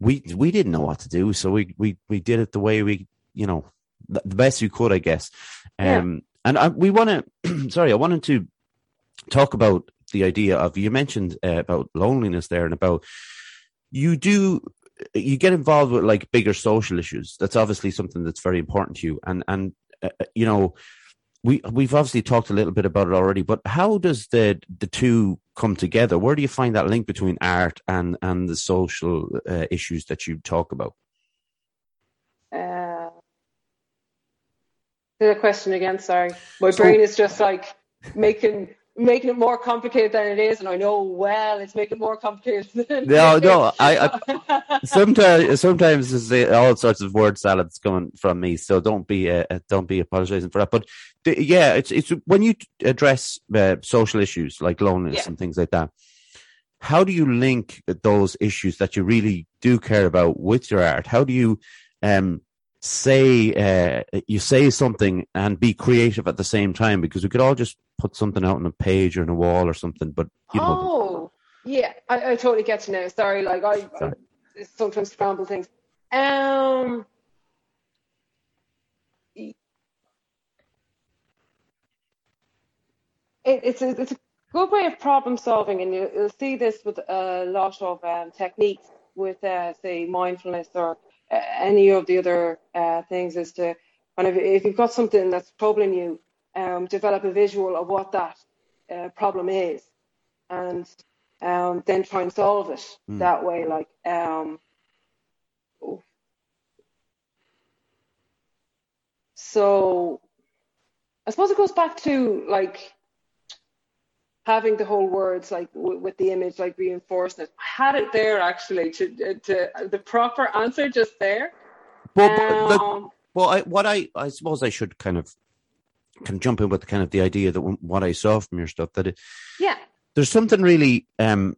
we, we didn't know what to do. So we, we, we did it the way we, you know, the best we could, I guess. Yeah. Um, and I, we want <clears throat> to, sorry, I wanted to talk about the idea of, you mentioned uh, about loneliness there and about, you do you get involved with like bigger social issues that's obviously something that's very important to you and and uh, you know we we've obviously talked a little bit about it already, but how does the the two come together? Where do you find that link between art and and the social uh, issues that you talk about? Uh, the question again. Sorry, my so, brain is just like making making it more complicated than it is, and I know well it's making it more complicated. <laughs> Than no, no, I, I, <laughs> sometimes sometimes there's all sorts of word salads coming from me, so don't be uh, uh, don't be apologizing for that. But the, yeah, it's it's when you address uh, social issues like loneliness yeah. and things like that. How do you link those issues that you really do care about with your art? How do you um, say uh, you say something and be creative at the same time because we could all just put something out on a page or on a wall or something but you know. Oh yeah I, I totally get you now. Sorry like i, I sometimes scramble things. Um it, it's a it's a good way of problem solving and you, will see this with a lot of um, techniques with uh, say mindfulness or any of the other uh, things is to kind of if you've got something that's troubling you, um, develop a visual of what that uh, problem is, and um, then try and solve it mm. that way. Like, um, so I suppose it goes back to like having the whole words like w- with the image like reinforcing it. I had it there actually to, to the proper answer just there. Well, um, well, I, what I I suppose I should kind of can jump in with kind of the idea that what I saw from your stuff that it, yeah, there's something really um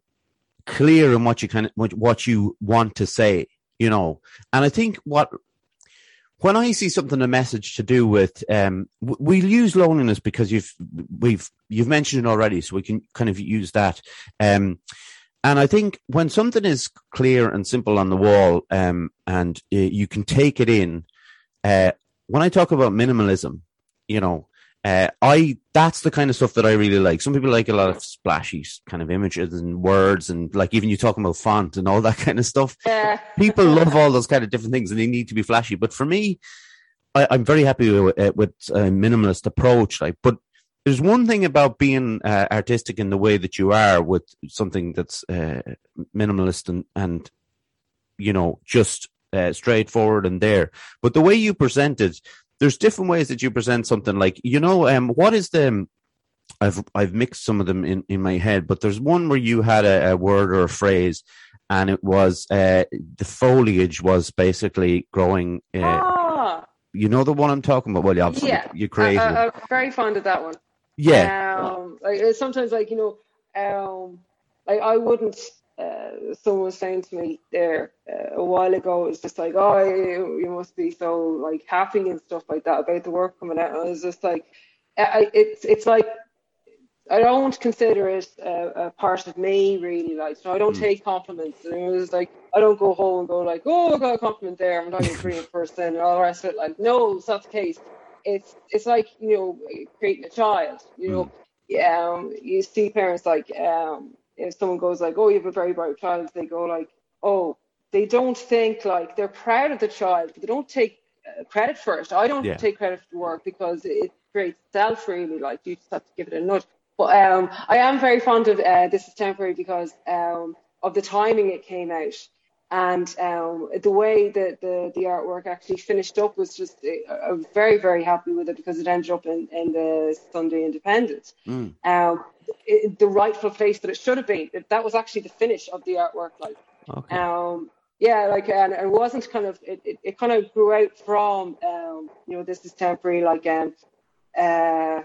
clear in what you kind of what, what you want to say, you know, and I think what when I see something a message to do with, um, we'll use loneliness because you've we've you've mentioned it already, so we can kind of use that. Um, and I think when something is clear and simple on the wall, um, and uh, you can take it in, uh, when I talk about minimalism, you know, uh, I that's the kind of stuff that I really like. Some people like a lot of splashy kind of images and words, and like even you talking about font and all that <laughs> kind of stuff. Yeah. people <laughs> love all those kind of different things, and they need to be flashy. But for me, I, am very happy with, uh, with a minimalist approach. Like, but there's one thing about being uh, artistic in the way that you are with something that's uh, minimalist and and you know just uh, straightforward and there. But the way you present it there's different ways that you present something like you know um what is the I've I've mixed some of them in in my head, but there's one where you had a, a word or a phrase, and it was uh, the foliage was basically growing. Uh, ah. You know the one I'm talking about. Well, you obviously yeah, you created. I, am very fond of that one. Yeah. Um, like sometimes, like you know, um, like I wouldn't uh, someone was saying to me there uh, a while ago, it was just like, oh, you, you, must be so like happy and stuff like that about the work coming out. And I was just like, I, it's it's like I don't consider it a, a, part of me really. Like, so I don't mm. take compliments. And it was like I don't go home and go like, oh, I got a compliment there. I'm not even a <laughs> person and all the rest of it. Like, no, it's not the case. It's it's like you know creating a child. You know, mm. yeah, um, you see parents like um, if someone goes like, "Oh, you have a very bright child," they go like, "Oh." They don't think like they're proud of the child, but they don't take uh, credit for it. I don't yeah. take credit for the work because it creates self really. Like you just have to give it a nudge. But um, I am very fond of uh, this is temporary because um, of the timing it came out and um, the way that the, the artwork actually finished up was just uh, very very happy with it because it ended up in, in the Sunday Independent, mm. um, it, the rightful place that it should have been. That was actually the finish of the artwork, like. Okay. Um, yeah, like and it wasn't kind of it, it, it kind of grew out from um, you know this is temporary like um uh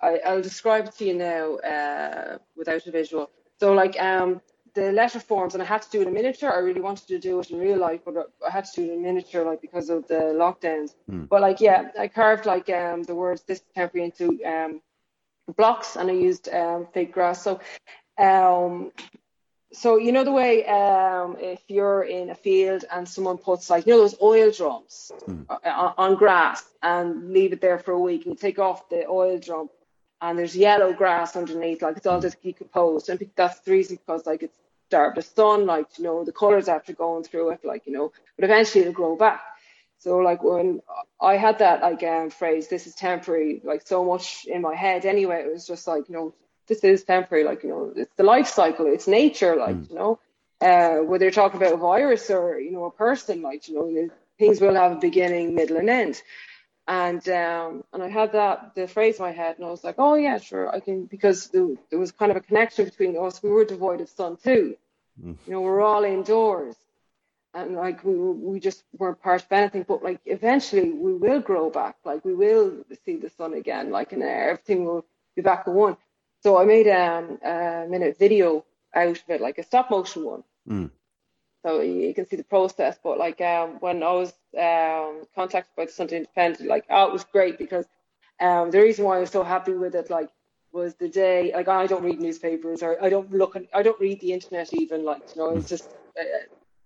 I, I'll describe it to you now uh without a visual. So like um the letter forms, and I had to do it in miniature. I really wanted to do it in real life, but I had to do it in miniature, like because of the lockdowns. Mm. But like, yeah, I carved like um the words this temporary into um blocks, and I used um fake grass. So, um, so you know the way um if you're in a field and someone puts like you know those oil drums mm. on, on grass and leave it there for a week, and you take off the oil drum and there's yellow grass underneath, like it's all just decomposed. And that's the reason because like it's starve the sun, like you know, the colours after going through it, like you know, but eventually it'll grow back. So like when I had that like um, phrase, this is temporary, like so much in my head anyway, it was just like, you know, this is temporary, like, you know, it's the life cycle, it's nature, like, mm. you know, uh, whether you're talking about a virus or, you know, a person, like, you know, things will have a beginning, middle and end. And um, and I had that the phrase in my head, and I was like, oh yeah, sure, I can because there, there was kind of a connection between us. We were devoid of sun too, mm. you know, we're all indoors, and like we we just weren't part of anything. But like eventually we will grow back, like we will see the sun again, like and everything will be back to one. So I made um, a minute video out of it, like a stop motion one. Mm. So you can see the process. But like um, when I was um, contacted by the Sunday Independent, like oh, it was great because um, the reason why I was so happy with it, like, was the day like I don't read newspapers or I don't look at I don't read the internet even like you know it's just uh,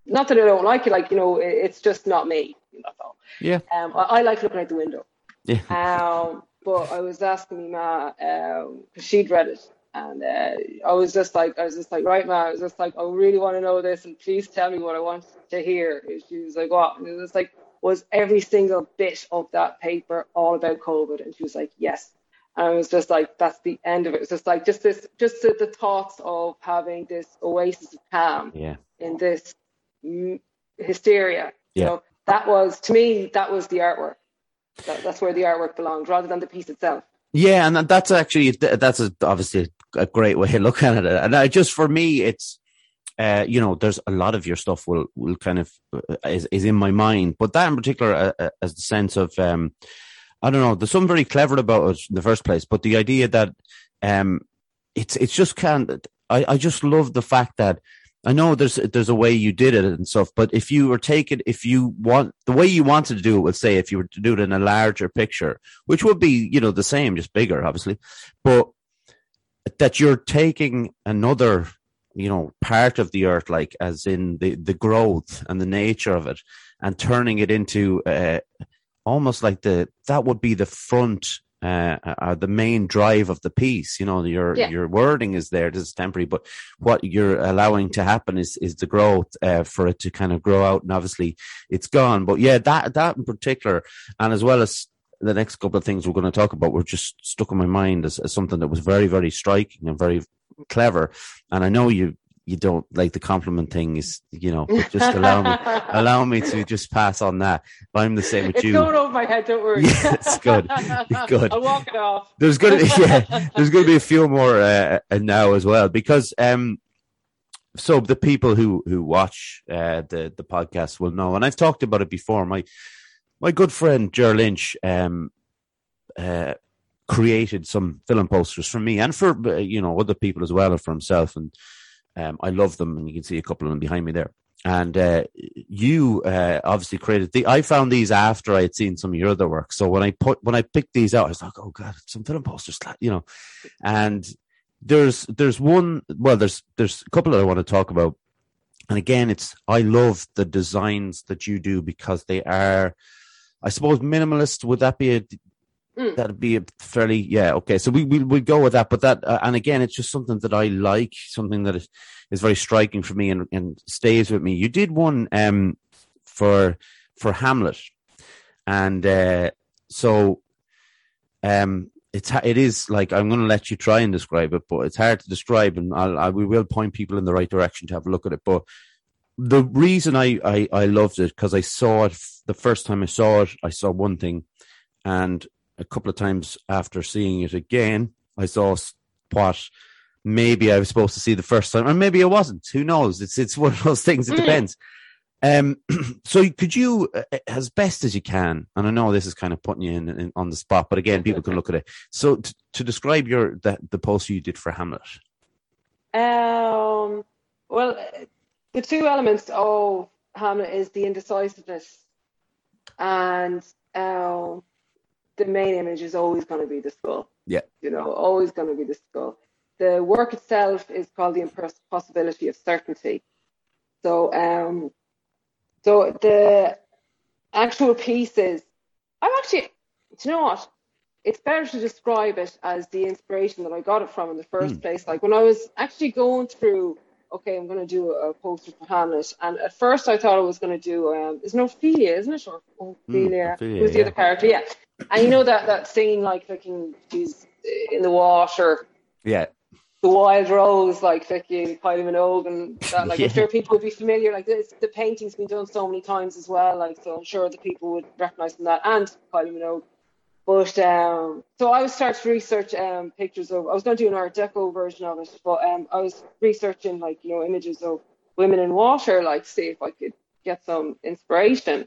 not that I don't like it like you know it's just not me that's all. Yeah. Um I, I like looking out the window. Yeah. Um but I was asking my ma um because she'd read it and uh, I was just like, I was just like, right, man. I was just like, I really want to know this, and please tell me what I want to hear. And she was like, what? And it was like, was every single bit of that paper all about COVID? And she was like, yes. And I was just like, that's the end of it. It's just like, just this, just the, the thoughts of having this oasis of calm yeah. in this hysteria. Yeah. Know, that was to me, that was the artwork. That, that's where the artwork belongs, rather than the piece itself. Yeah, and that's actually that's a, obviously a great way of <laughs> looking at it. And I just for me, it's uh, you know, there's a lot of your stuff will will kind of uh, is is in my mind, but that in particular, uh, uh, as the sense of um, I don't know, there's something very clever about it in the first place, but the idea that um, it's it's just can't. I I just love the fact that I know there's there's a way you did it and stuff, but if you were taking if you want the way you wanted to do it, would say if you were to do it in a larger picture, which would be you know the same, just bigger, obviously, but that you're taking another you know part of the earth, like as in the the growth and the nature of it, and turning it into uh, almost like the that would be the front uh, are the main drive of the piece. You know, your yeah. your wording is there. This is temporary, but what you're allowing to happen is is the growth uh, for it to kind of grow out. And obviously, it's gone. But yeah, that that in particular, and as well as the next couple of things we're going to talk about, were just stuck in my mind as, as something that was very very striking and very clever. And I know you you don't like the compliment thing is you know just allow me <laughs> allow me to just pass on that. I'm the same with you. it's you. going over my head don't worry. <laughs> Yeah, it's good. It's <laughs> good. I'll walk it off. There's gonna yeah there's gonna be a few more uh, uh, now as well because um so the people who who watch uh, the the podcast will know. And i've talked about it before. My my good friend Ger Lynch um uh created some film posters for me and for uh, you know other people as well and for himself and um, I love them, and you can see a couple of them behind me there. And uh, you uh, obviously created the. I found these after I had seen some of your other work. So when I put when I picked these out, I was like, "Oh God, some film posters!" You know, and there's there's one. Well, there's there's a couple that I want to talk about. And again, it's I love the designs that you do because they are, I suppose, minimalist. Would that be a Mm. That'd be a fairly yeah okay. So we we we go with that, but that uh, and again, it's just something that I like, something that is, is very striking for me and, and stays with me. You did one um for for Hamlet, and uh, so um it's it is like I'm going to let you try and describe it, but it's hard to describe, and I'll, I we will point people in the right direction to have a look at it. But the reason I I, I loved it because I saw it the first time I saw it, I saw one thing, and a couple of times after seeing it again, I saw what maybe I was supposed to see the first time, or maybe I wasn't. Who knows? It's it's one of those <laughs> things. It mm. depends. Um, <clears throat> so could you, uh, uh, as best as you can, and I know this is kind of putting you in, in on the spot, but again, people can <laughs> look at it. So t- to describe your the, the post you did for Hamlet. Um. Well, the two elements of Hamlet is the indecisiveness and um, the main image is always going to be the skull. Yeah. You know, always going to be the skull. The work itself is called the impossibility of certainty. So, um, so the actual pieces, I'm actually, do you know what? It's better to describe it as the inspiration that I got it from in the first mm. place. Like when I was actually going through okay, I'm going to do a poster for Hamlet. And at first I thought I was going to do, um, it's an Ophelia, isn't it? Or Ophelia. Mm, Ophelia, Who's the yeah. other character? Yeah. And you know that, that scene, like, looking, she's in the water, Yeah. the wild rose, like fucking Kylie Minogue, and that, like, <laughs> I'm sure people would be familiar. Like, this, the painting's been done so many times as well, like, so I'm sure the people would recognize from that and Kylie Minogue. But um, so I was starting to research um, pictures of. I was going to do an Art Deco version of it, but um, I was researching like you know images of women in water, like see if I could get some inspiration.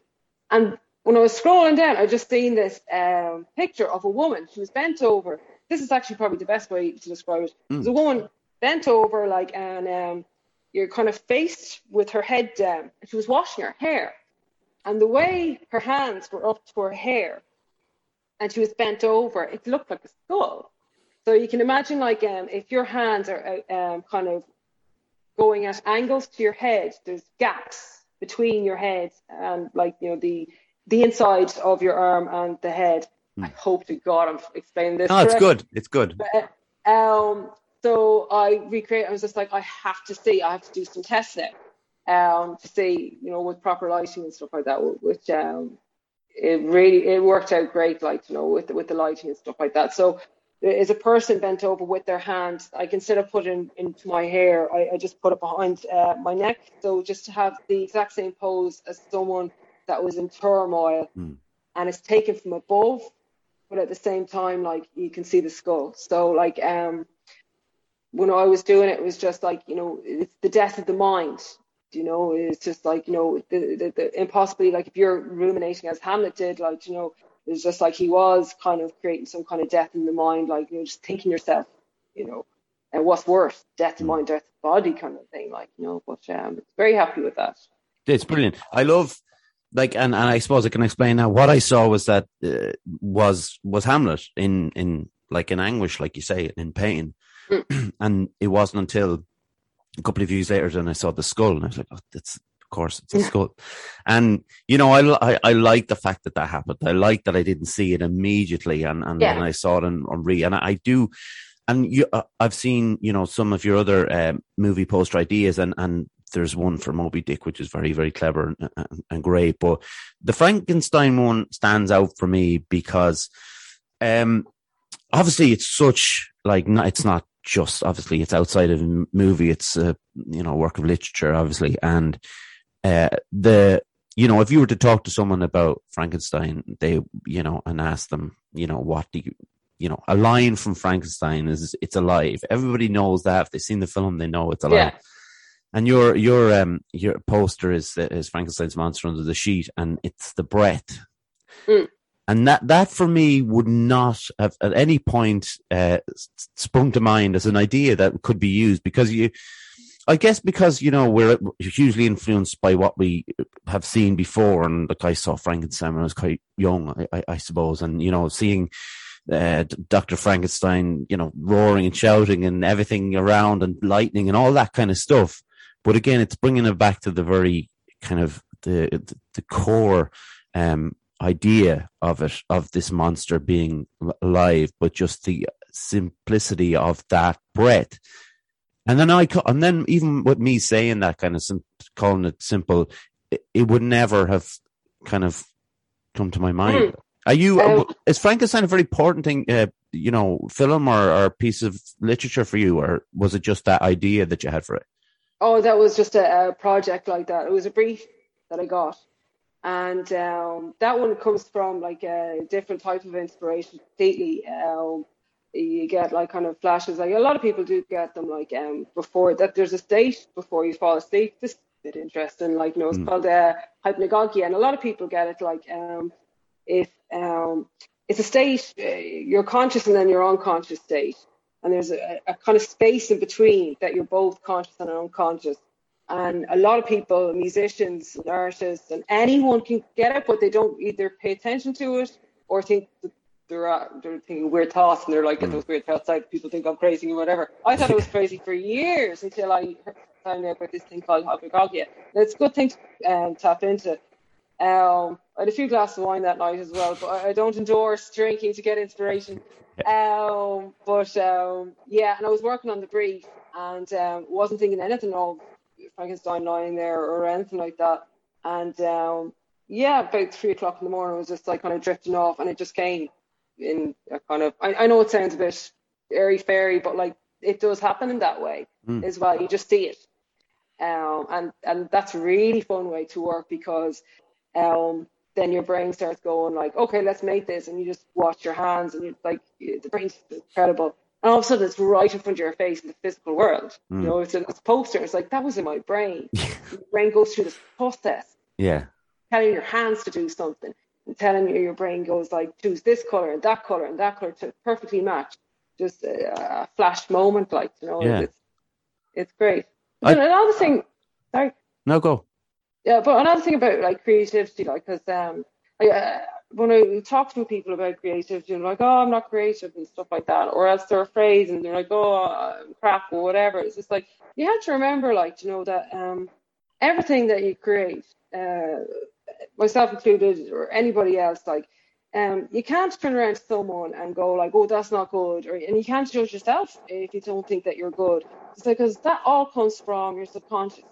And when I was scrolling down, I just seen this um, picture of a woman. She was bent over. This is actually probably the best way to describe it. There's a woman bent over, like, and um, you're kind of faced with her head down, and she was washing her hair. And the way her hands were up to her hair, and she was bent over, it looked like a skull. So you can imagine, like, um, if your hands are uh, um, kind of going at angles to your head, there's gaps between your head and, like, you know, the the inside of your arm and the head. I hope to God I'm explaining this. No, it's good. It's good. Uh, Um, so I recreate. I was just like, I have to see. I have to do some tests now, um, to see, you know, with proper lighting and stuff like that. Which um, it really it worked out great, like you know, with the, with the lighting and stuff like that. So is a person bent over with their hand. Like instead of putting into my hair, I, I just put it behind uh, my neck. So just to have the exact same pose as someone that was in turmoil, Hmm. and it's taken from above but at the same time, like you can see the skull. So like um, when I was doing it, it was just like you know, it's the death of the mind. You know, it's just like you know, the the, the impossibly like if you're ruminating as Hamlet did, like you know, it's just like he was kind of creating some kind of death in the mind, like you know, just thinking yourself, you know, and what's worse, death in mind, death in body kind of thing, like you know. But um, very happy with that. It's brilliant. I love like, and, and I suppose I can explain now. What I saw was that uh, was was Hamlet in in like in anguish, like you say, in pain, <clears throat> and it wasn't until a couple of years later then I saw the skull, and I was like, oh, that's of course it's a skull, and you know, I, I I like the fact that that happened. I like that I didn't see it immediately, and and, Yeah. and I saw it on, on re, and I, I do. And you, uh, I've seen, you know, some of your other um, movie poster ideas, and and there's one for Moby Dick, which is very, very clever and, and, and great. But the Frankenstein one stands out for me because, um, obviously it's such like not, it's not just obviously it's outside of a movie. It's a you know work of literature, obviously, and uh, the you know if you were to talk to someone about Frankenstein, they you know and ask them, you know, what do you you know, a line from Frankenstein is it's alive. Everybody knows that. If they've seen the film, they know it's alive. Yeah. And your your um your poster is is Frankenstein's monster under the sheet, and it's the breath. Mm. And that that for me would not have at any point uh, sprung to mind as an idea that could be used because you, I guess because you know we're hugely influenced by what we have seen before, and like I saw Frankenstein when I was quite young, I, I, suppose, and you know seeing uh, Dr. Frankenstein, you know, roaring and shouting and everything around and lightning and all that kind of stuff. But again, it's bringing it back to the very kind of the the core um, idea of it of this monster being alive, but just the simplicity of that breath. And then I, and then even with me saying that kind of calling it simple, it, it would never have kind of come to my mind. Are you? Um, is Frankenstein a very important thing? Uh, you know, film or, or piece of literature for you, or was it just that idea that you had for it? Oh, that was just a, a project like that. It was a brief that I got, and um, that one comes from like a different type of inspiration completely. Um, you get like kind of flashes. Like a lot of people do get them like um before that. There's a state before you fall asleep. This is a bit interesting. Like you know, it's Mm. called uh, hypnagogia, and a lot of people get it like um if um it's a state uh, you're conscious and then your unconscious state and there's a, a kind of space in between that you're both conscious and unconscious. And a lot of people, musicians, and artists, and anyone can get it, but they don't either pay attention to it or think that they're uh, they're thinking weird thoughts, and they're like, get those weird thoughts out. People think I'm crazy or whatever. I thought I was <laughs> crazy for years until I found out about this thing called hypnagogia. It's a good thing to um, tap into. Um, I had a few glasses of wine that night as well, but I, I don't endorse drinking to get inspiration. Um, but um, yeah, and I was working on the brief, and um, wasn't thinking anything of Frankenstein lying there or anything like that. And um, yeah, about three o'clock in the morning, I was just like kind of drifting off, and it just came in a kind of. I, I know it sounds a bit airy fairy, but like it does happen in that way Mm. as well. You just see it, um, and and that's a really fun way to work because um, then your brain starts going like, okay, let's make this, and you just wash your hands, and you like the brain's incredible. And all of a sudden, it's right in front of your face in the physical world. Mm. You know, it's a, it's a poster. It's like that was in my brain. <laughs> your brain goes through this process Yeah. telling your hands to do something and telling you your brain goes like choose this color and that color and that color to perfectly match just a, a flash moment like you know Yeah. it's it's great I- another thing sorry No, go. yeah but another thing about like creativity like because um I, uh, when I talk to people about creativity, and like, oh, I'm not creative and stuff like that, or else they're afraid and they're like, oh, I'm crap or whatever. It's just like you have to remember, like, you know, that um, everything that you create, uh, myself included, or anybody else, like, um, you can't turn around to someone and go like, oh, that's not good, or and you can't judge yourself if you don't think that you're good. It's because that all comes from your subconscious.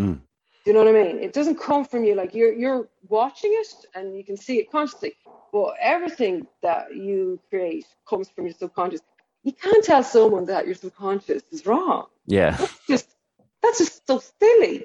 Mm. Do you know what I mean? It doesn't come from you. Like you're you're watching it and you can see it consciously, but everything that you create comes from your subconscious. You can't tell someone that your subconscious is wrong. Yeah. That's just that's just so silly.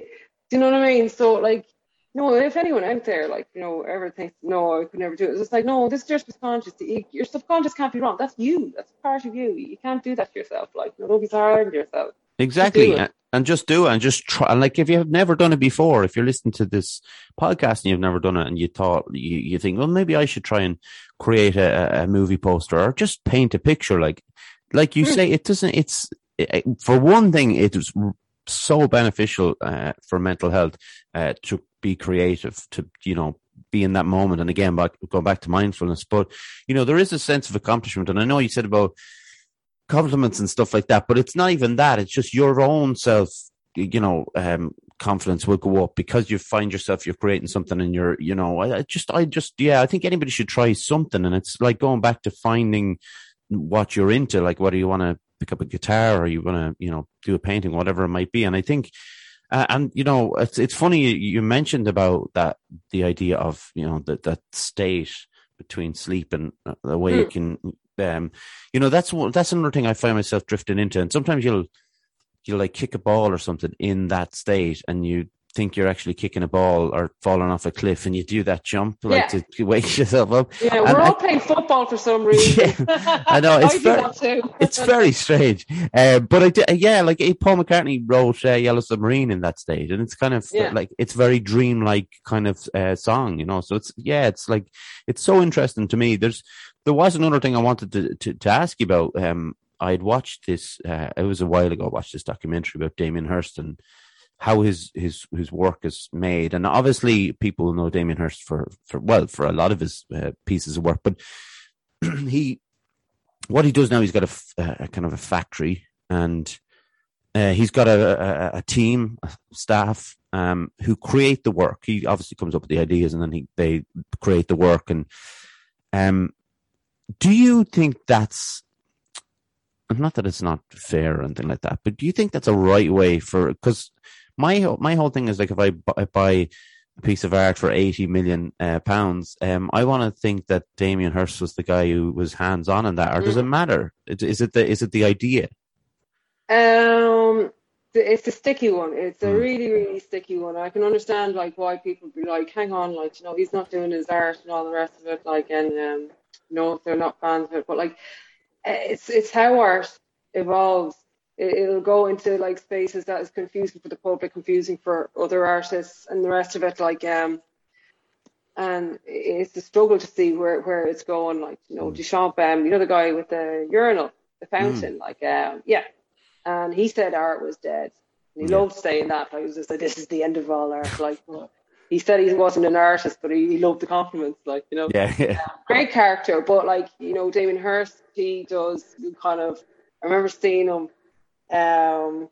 Do you know what I mean? So like, no, if anyone out there like you know ever thinks no, I could never do it, it's just like no, this is just subconscious. You- Your subconscious can't be wrong. That's you. That's part of you. You can't do that to yourself. Like, no, don't be hard on yourself. Exactly. And, and just do it and just try. And like, if you have never done it before, if you're listening to this podcast and you've never done it and you thought, you, you think, well, maybe I should try and create a, a movie poster or just paint a picture. Like, like you Mm. say, it doesn't, it's, it, for one thing, it was so beneficial uh, for mental health uh, to be creative, to, you know, be in that moment. And again, back, going back to mindfulness, but, you know, there is a sense of accomplishment. And I know you said about, compliments and stuff like that. But it's not even that. It's just your own self, you know, um, confidence will go up because you find yourself, you're creating something and you're, you know, I, I just, I just, yeah, I think anybody should try something. And it's like going back to finding what you're into, like whether you want to pick up a guitar or you want to, you know, do a painting, whatever it might be. And I think, uh, and you know, it's it's funny you, mentioned about that the idea of you know that that state between sleep and uh, the way you can um you know that's one that's another thing I find myself drifting into and sometimes you'll you'll like kick a ball or something in that state and you think you're actually kicking a ball or falling off a cliff and you do that jump like Yeah. to, wake <laughs> yourself up Yeah, And we're I- all playing football for some reason. <laughs> Yeah, I know, <laughs> it's I very- it's very strange. Uh, but I did, yeah, like Paul McCartney wrote uh, Yellow Submarine in that stage, and it's kind of Yeah. like it's very dreamlike kind of uh, song, you know. So it's yeah, it's like it's so interesting to me. There's there was another thing I wanted to to, to ask you about. Um, I'd watched this. Uh, it was a while ago. I watched this documentary about Damien Hirst and how his his his work is made, and obviously people know Damien Hirst for for well for a lot of his uh, pieces of work, but <clears throat> he what he does now, he's got a kind of a factory and uh, he's got a, a, a team, a staff um, who create the work. He obviously comes up with the ideas and then he they create the work. And um, do you think that's not that it's not fair or anything like that, but do you think that's a right way for? Because my my whole thing is like if I, buy a piece of art for 80 million uh, pounds. Um, I want to think that Damien Hirst was the guy who was hands on in that, or does it matter? Is it the is it the idea? Um, it's a sticky one. It's a Mm. really, really sticky one. I can understand like why people be like, hang on, like you know, he's not doing his art and all the rest of it. Like, and um, know, if they're not fans of it, but like, it's it's how art evolves. It, it'll go into like spaces that is confusing for the public, confusing for other artists, and the rest of it. Like, um, and it's a struggle to see where where it's going. Like, you know, Mm. Duchamp, um, you know, the guy with the urinal, the fountain. Like, um, yeah and he said art was dead. And he Yeah. loved saying that. Like, he was just like, this is the end of all art. Like, well, he said he wasn't an artist, but he, he loved the compliments. Like, you know, Yeah, yeah, great character. But like, you know, Damien Hirst, he does kind of. I remember seeing him. Um,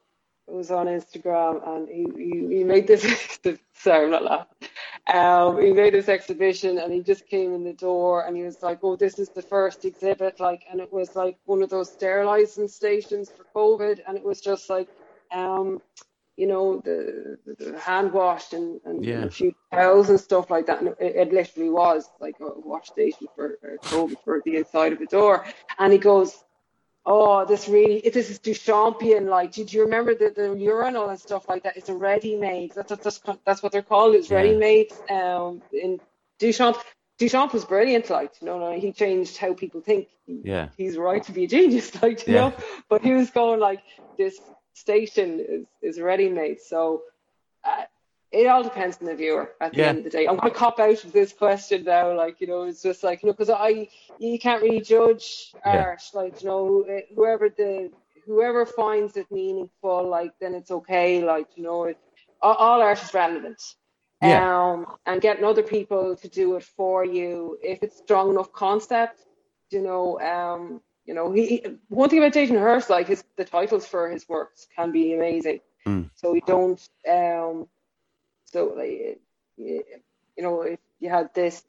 it was on Instagram and he, he, he made this. <laughs> sorry, I'm not laughing. Um, he made this exhibition and he just came in the door and he was like, "Oh, this is the first exhibit," like, and it was like one of those sterilizing stations for COVID, and it was just like, um, you know, the, the hand washed and, and Yeah. a few towels and stuff like that, and it, it literally was like a wash station for uh, COVID for the inside of the door, and he goes. Oh, this really, this is Duchampian. Like, did you remember the, the urinal and stuff like that? It's a ready-made. That's what that's, that's what they're called. It's Yeah. ready-made. Um, in Duchamp, Duchamp was brilliant. Like, you know, he changed how people think. He- Yeah. he's right to be a genius. <laughs> Like, you Yeah. know, but he was going like, this station is is ready-made. So, uh, it all depends on the viewer at the Yeah. end of the day. I'm going to cop out of this question now. Like, you know, it's just like, you know, because I, you can't really judge Yeah. art. Like, you know, whoever the, whoever finds it meaningful, like, then it's okay. Like, you know, it, all, all art is relevant. Yeah. Um, and getting other people to do it for you, if it's strong enough concept, you know, um, you know, he, one thing about Jason Hirst, like his the titles for his works can be amazing. Mm. So we don't, um, so like, you know, if you had this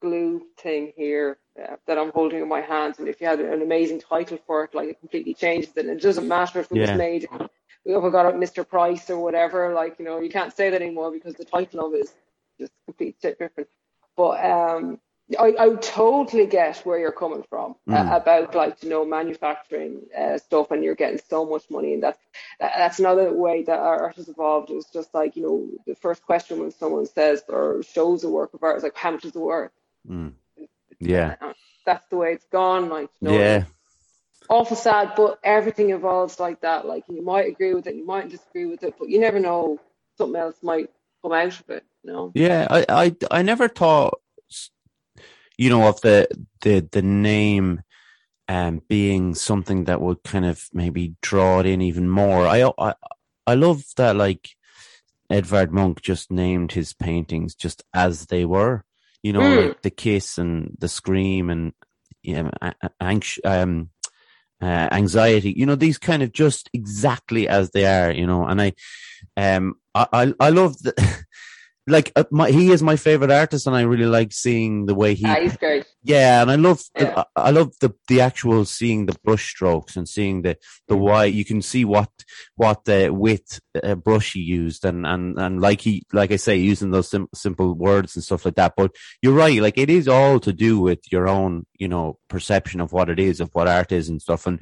glue thing here uh, that I'm holding in my hands, and if you had an amazing title for it, like it completely changes it. And it doesn't matter if it Yeah. was made, we ever got it Mr. Price or whatever. Like you know, you can't say that anymore because the title of it is just completely different. But um, I, I totally get where you're coming from uh, Mm. about like you know manufacturing uh, stuff, and you're getting so much money, and that's that, that's another way that our art has evolved. It's just like you know the first question when someone says or shows a work of art is like how much is it worth? Mm. Yeah. Uh, That's the way it's gone. Like you know, Yeah. awful sad, but everything evolves like that. Like you might agree with it, you might disagree with it, but you never know something else might come out of it. You know. Yeah, I, I, I never thought, you know, of the the the name um being something that would kind of maybe draw it in even more. I I I love that like Edvard Munch just named his paintings just as they were. You know, Mm. like the kiss and the scream and you know, a- a- anx- um, uh, anxiety. You know, these kind of just exactly as they are. You know, and I, um, I I, I love the. <laughs> Like uh, my, he is my favorite artist, and I really like seeing the way he Ah, he's great. yeah, and I love Yeah. I, I love the the actual seeing the brush strokes and seeing the the why you can see what what the with uh, brush he used and and and like he like I say using those sim- simple words and stuff like that. But you're right, like it is all to do with your own you know perception of what it is of what art is and stuff and.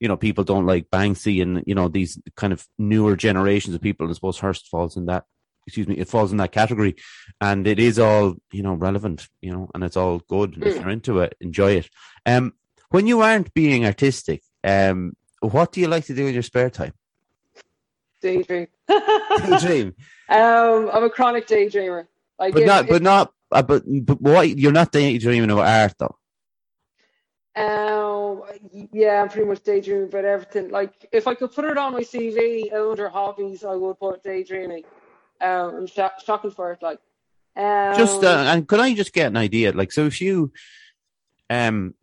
You know, people don't like Banksy and, you know, these kind of newer generations of people. I suppose Hirst falls in that excuse me, it falls in that category, and it is all you know relevant, you know, and it's all good. And If Mm. you're into it, enjoy it. Um, when you aren't being artistic, um, what do you like to do in your spare time? Daydream. <laughs> Daydream, um, I'm a chronic daydreamer. Like but if- not, if- but not, uh, but but what? You're not daydreaming about art though. Um, yeah, I'm pretty much daydreaming about everything. Like, if I could put it on my CV under hobbies, I would put daydreaming. Um, I'm sho- shocking for it. Like, um, just uh, and could I just get an idea? Like, so if you, um,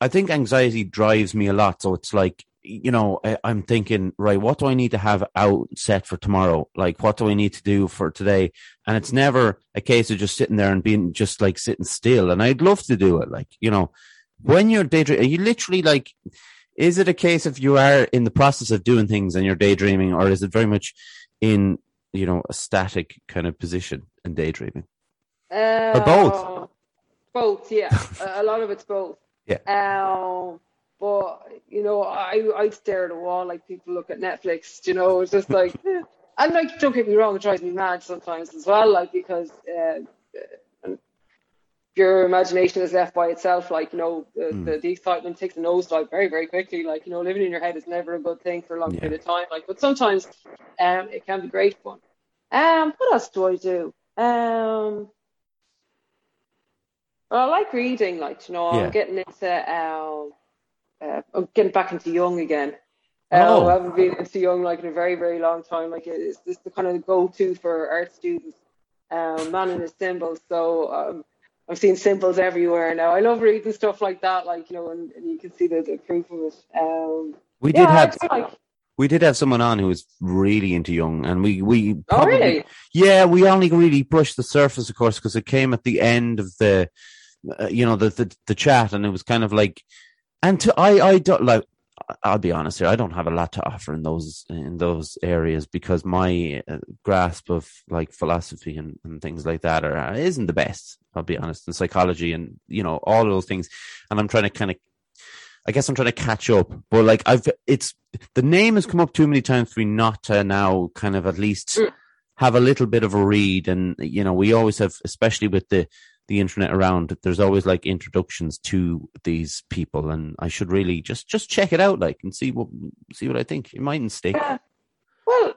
I think anxiety drives me a lot. So it's like, you know, I, I'm thinking, right, what do I need to have out set for tomorrow? Like, what do I need to do for today? And it's never a case of just sitting there and being just like sitting still. And I'd love to do it. Like, you know, when you're daydreaming, are you literally like, is it a case of you are in the process of doing things and you're daydreaming, or is it very much in, you know, a static kind of position and daydreaming? uh, or both? Both, yeah. <laughs> a, a lot of it's both. Yeah. Um, but you know, I I stare at a wall like people look at Netflix. You know, it's just like, <laughs> and like don't get me wrong, it drives me mad sometimes as well. Like because uh, uh, your imagination is left by itself. Like you know, the, Mm. the, the excitement takes a nosedive very very quickly. Like you know, living in your head is never a good thing for a long Yeah. period of time. Like, but sometimes um, it can be great fun. Um, what else do I do? Um. Well, I like reading, like you know, Yeah. I'm getting into um, uh, I'm getting back into Jung again. Oh. Um, I haven't been into Jung like in a very, very long time. Like it's this the kind of go-to for art students. Um, man and his symbols. So um, I'm seeing symbols everywhere now. I love reading stuff like that, like you know, and, and you can see the, the proof of it. Um, We yeah, did have like we did have someone on who was really into Jung, and we we Oh, probably, really? yeah we only really brushed the surface, of course, because it came at the end of the uh, you know the, the the chat, and it was kind of like, and to I I don't like. I'll be honest here. I don't have a lot to offer in those in those areas because my uh, grasp of like philosophy and, and things like that are uh, isn't the best. I'll be honest, and psychology and you know all those things. And I'm trying to kind of, I guess I'm trying to catch up. But like I've, it's the name has come up too many times for me not to now kind of at least Mm. have a little bit of a read. And you know, we always have, especially with the the internet around there's always like introductions to these people and i should really just just check it out like and see what see what i think it mightn't stick Yeah. Well,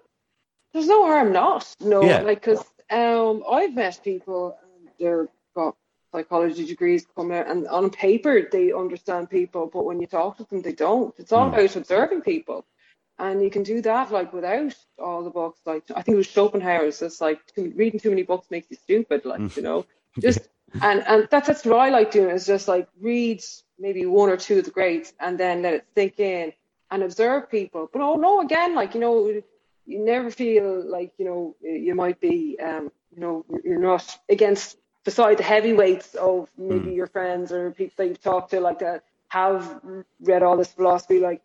there's no harm not. No, Yeah. like because um, I've met people and they're got psychology degrees coming out, and on paper they understand people, but when you talk to them, they don't. It's all Hmm. about observing people, and you can do that like without all the books. Like I think it was Schopenhauer's. It's like too, reading too many books makes you stupid. Like Hmm. you know, <laughs> just and and that's that's what I like doing is just like read maybe one or two of the greats and then let it sink in and observe people. But oh no, again, like you know, you never feel like you know you might be, um, you know, you're not against beside the heavyweights of maybe Mm. your friends or people that you've talked to like that have read all this philosophy. Like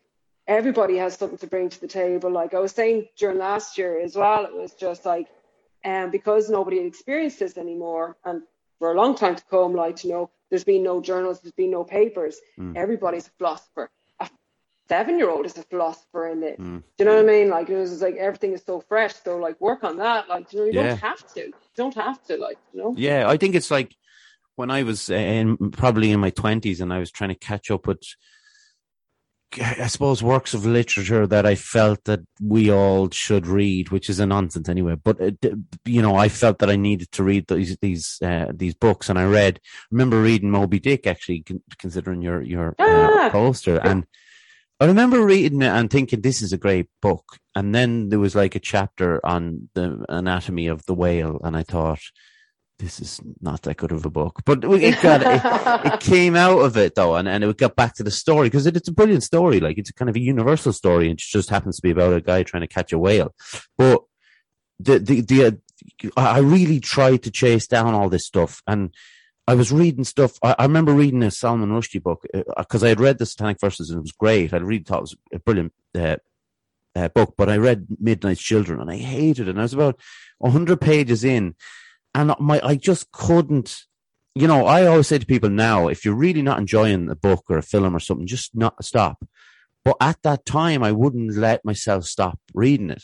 everybody has something to bring to the table. Like I was saying during last year as well, it was just like, um, because nobody had experienced this anymore, and for a long time to come, like you know, there's been no journals, there's been no papers. Mm. Everybody's a philosopher. A seven-year-old is a philosopher in it. Mm. Do you know what I mean? Like it was like everything is so fresh. So like work on that. Like you know, you Yeah. don't have to. You don't have to. Like you know. Yeah, I think it's like when I was uh, in, probably in my twenties and I was trying to catch up with, I suppose, works of literature that I felt that we all should read, which is a nonsense anyway. But uh, you know, I felt that I needed to read these these uh, these books, and I read. Remember reading Moby Dick, actually, considering your your uh, Ah. poster, and I remember reading it and thinking this is a great book. And then there was like a chapter on the anatomy of the whale, and I thought this is not that good of a book. But it got it, it <laughs> came out of it though, and, and it got back to the story because it, it's a brilliant story. Like it's kind of a universal story, and it just happens to be about a guy trying to catch a whale. But the the the uh, I really tried to chase down all this stuff, and I was reading stuff. I, I remember reading a Salman Rushdie book because I had read the Satanic Verses and it was great. I really thought it was a brilliant uh, uh, book, but I read Midnight's Children and I hated it. And I was about hundred pages in, and my I just couldn't. You know, I always say to people now, if you're really not enjoying a book or a film or something, just not stop. But at that time, I wouldn't let myself stop reading it.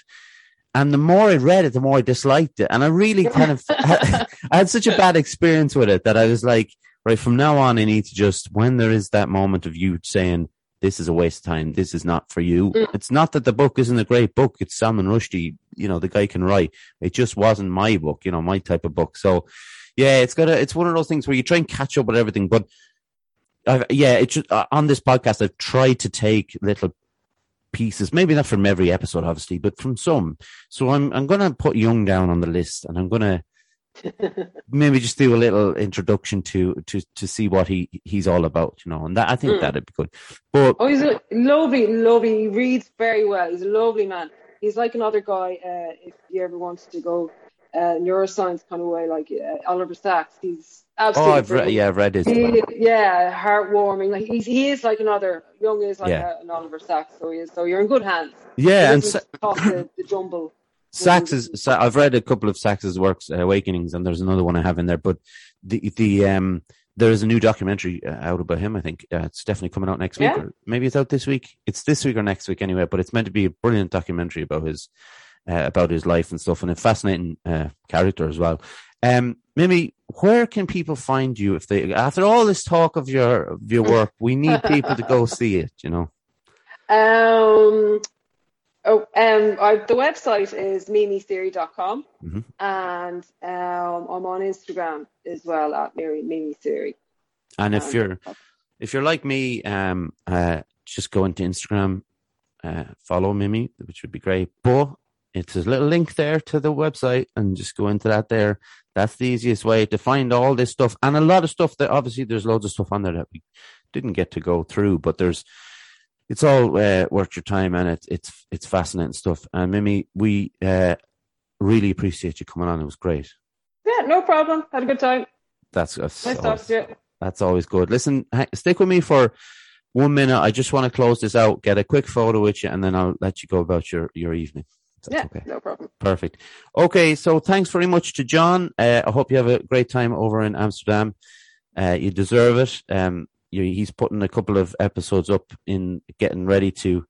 And the more I read it, the more I disliked it. And I really kind of, <laughs> <laughs> I had such a bad experience with it that I was like, right, from now on, I need to just, when there is that moment of you saying, this is a waste of time, this is not for you. Mm. It's not that the book isn't a great book. It's Salman Rushdie, you know, the guy can write. It just wasn't my book, you know, my type of book. So, yeah, it's got a, it's one of those things where you try and catch up with everything, but I've, yeah, it's just, uh, on this podcast, I've tried to take little pieces, maybe not from every episode, obviously, but from some. So I'm I'm gonna put Jung down on the list, and I'm gonna <laughs> maybe just do a little introduction to to to see what he he's all about, you know. And that I think Mm. that'd be good. But Oh, he's a lovely, lovely. He reads very well. He's a lovely man. He's like another guy. Uh, if you ever wanted to go uh, neuroscience kind of way, like uh, Oliver Sacks. He's absolutely. oh. I've read, yeah, I've read his. He, yeah, heartwarming. Like he's he is like another Jung is like Yeah. a, an Oliver Sacks. So he is. So you're in good hands. Yeah, and talk the, the jumble. Sacks is. Sa- I've read a couple of Sacks's works, uh, Awakenings, and there's another one I have in there. But the the um there is a new documentary uh, out about him. I think uh, it's definitely coming out next week, Yeah. or maybe it's out this week. It's this week or next week anyway. But it's meant to be a brilliant documentary about his uh, about his life and stuff, and a fascinating uh, character as well. Um, Mimi, where can people find you if they after all this talk of your of your <laughs> work? We need people to go see it. You know. Um. Oh, um, I, the website is mimiseery.com Mhm. and um, I'm on Instagram as well at Mary Mimi Seery. And if Um, you're if you're like me, um, uh, just go into Instagram, uh, follow Mimi, which would be great. But it's a little link there to the website, and just go into that there. That's the easiest way to find all this stuff, and a lot of stuff that obviously there's loads of stuff on there that we didn't get to go through, but there's it's all uh, worth your time, and it's it's it's fascinating stuff. And Mimi, we uh, really appreciate you coming on. It was great. Yeah, no problem. Had a good time. That's, that's Nice always, to you. that's always good. Listen, stick with me for one minute. I just want to close this out, get a quick photo with you, and then I'll let you go about your your evening. That's Yeah, okay. no problem. Perfect. Okay, so thanks very much to John. Uh, I hope you have a great time over in Amsterdam. Uh, you deserve it. Um, he's putting a couple of episodes up in getting ready to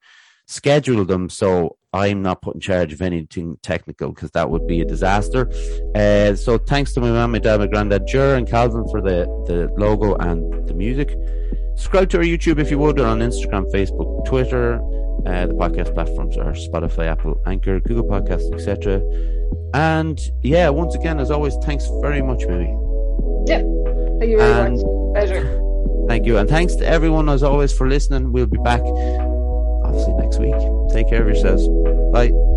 schedule them. So I'm not put in charge of anything technical because that would be a disaster. Uh, so thanks to my mum, my dad, my granddad, Jer and Calvin for the, the logo and the music. Subscribe to our YouTube if you would, or on Instagram, Facebook, Twitter. Uh, the podcast platforms are Spotify, Apple, Anchor, Google Podcasts, etc. And yeah, once again, as always, thanks very much, Mimi. Yeah, thank you very And- much. Pleasure. Thank you. And thanks to everyone, as always, for listening. We'll be back, obviously, next week. Take care of yourselves. Bye.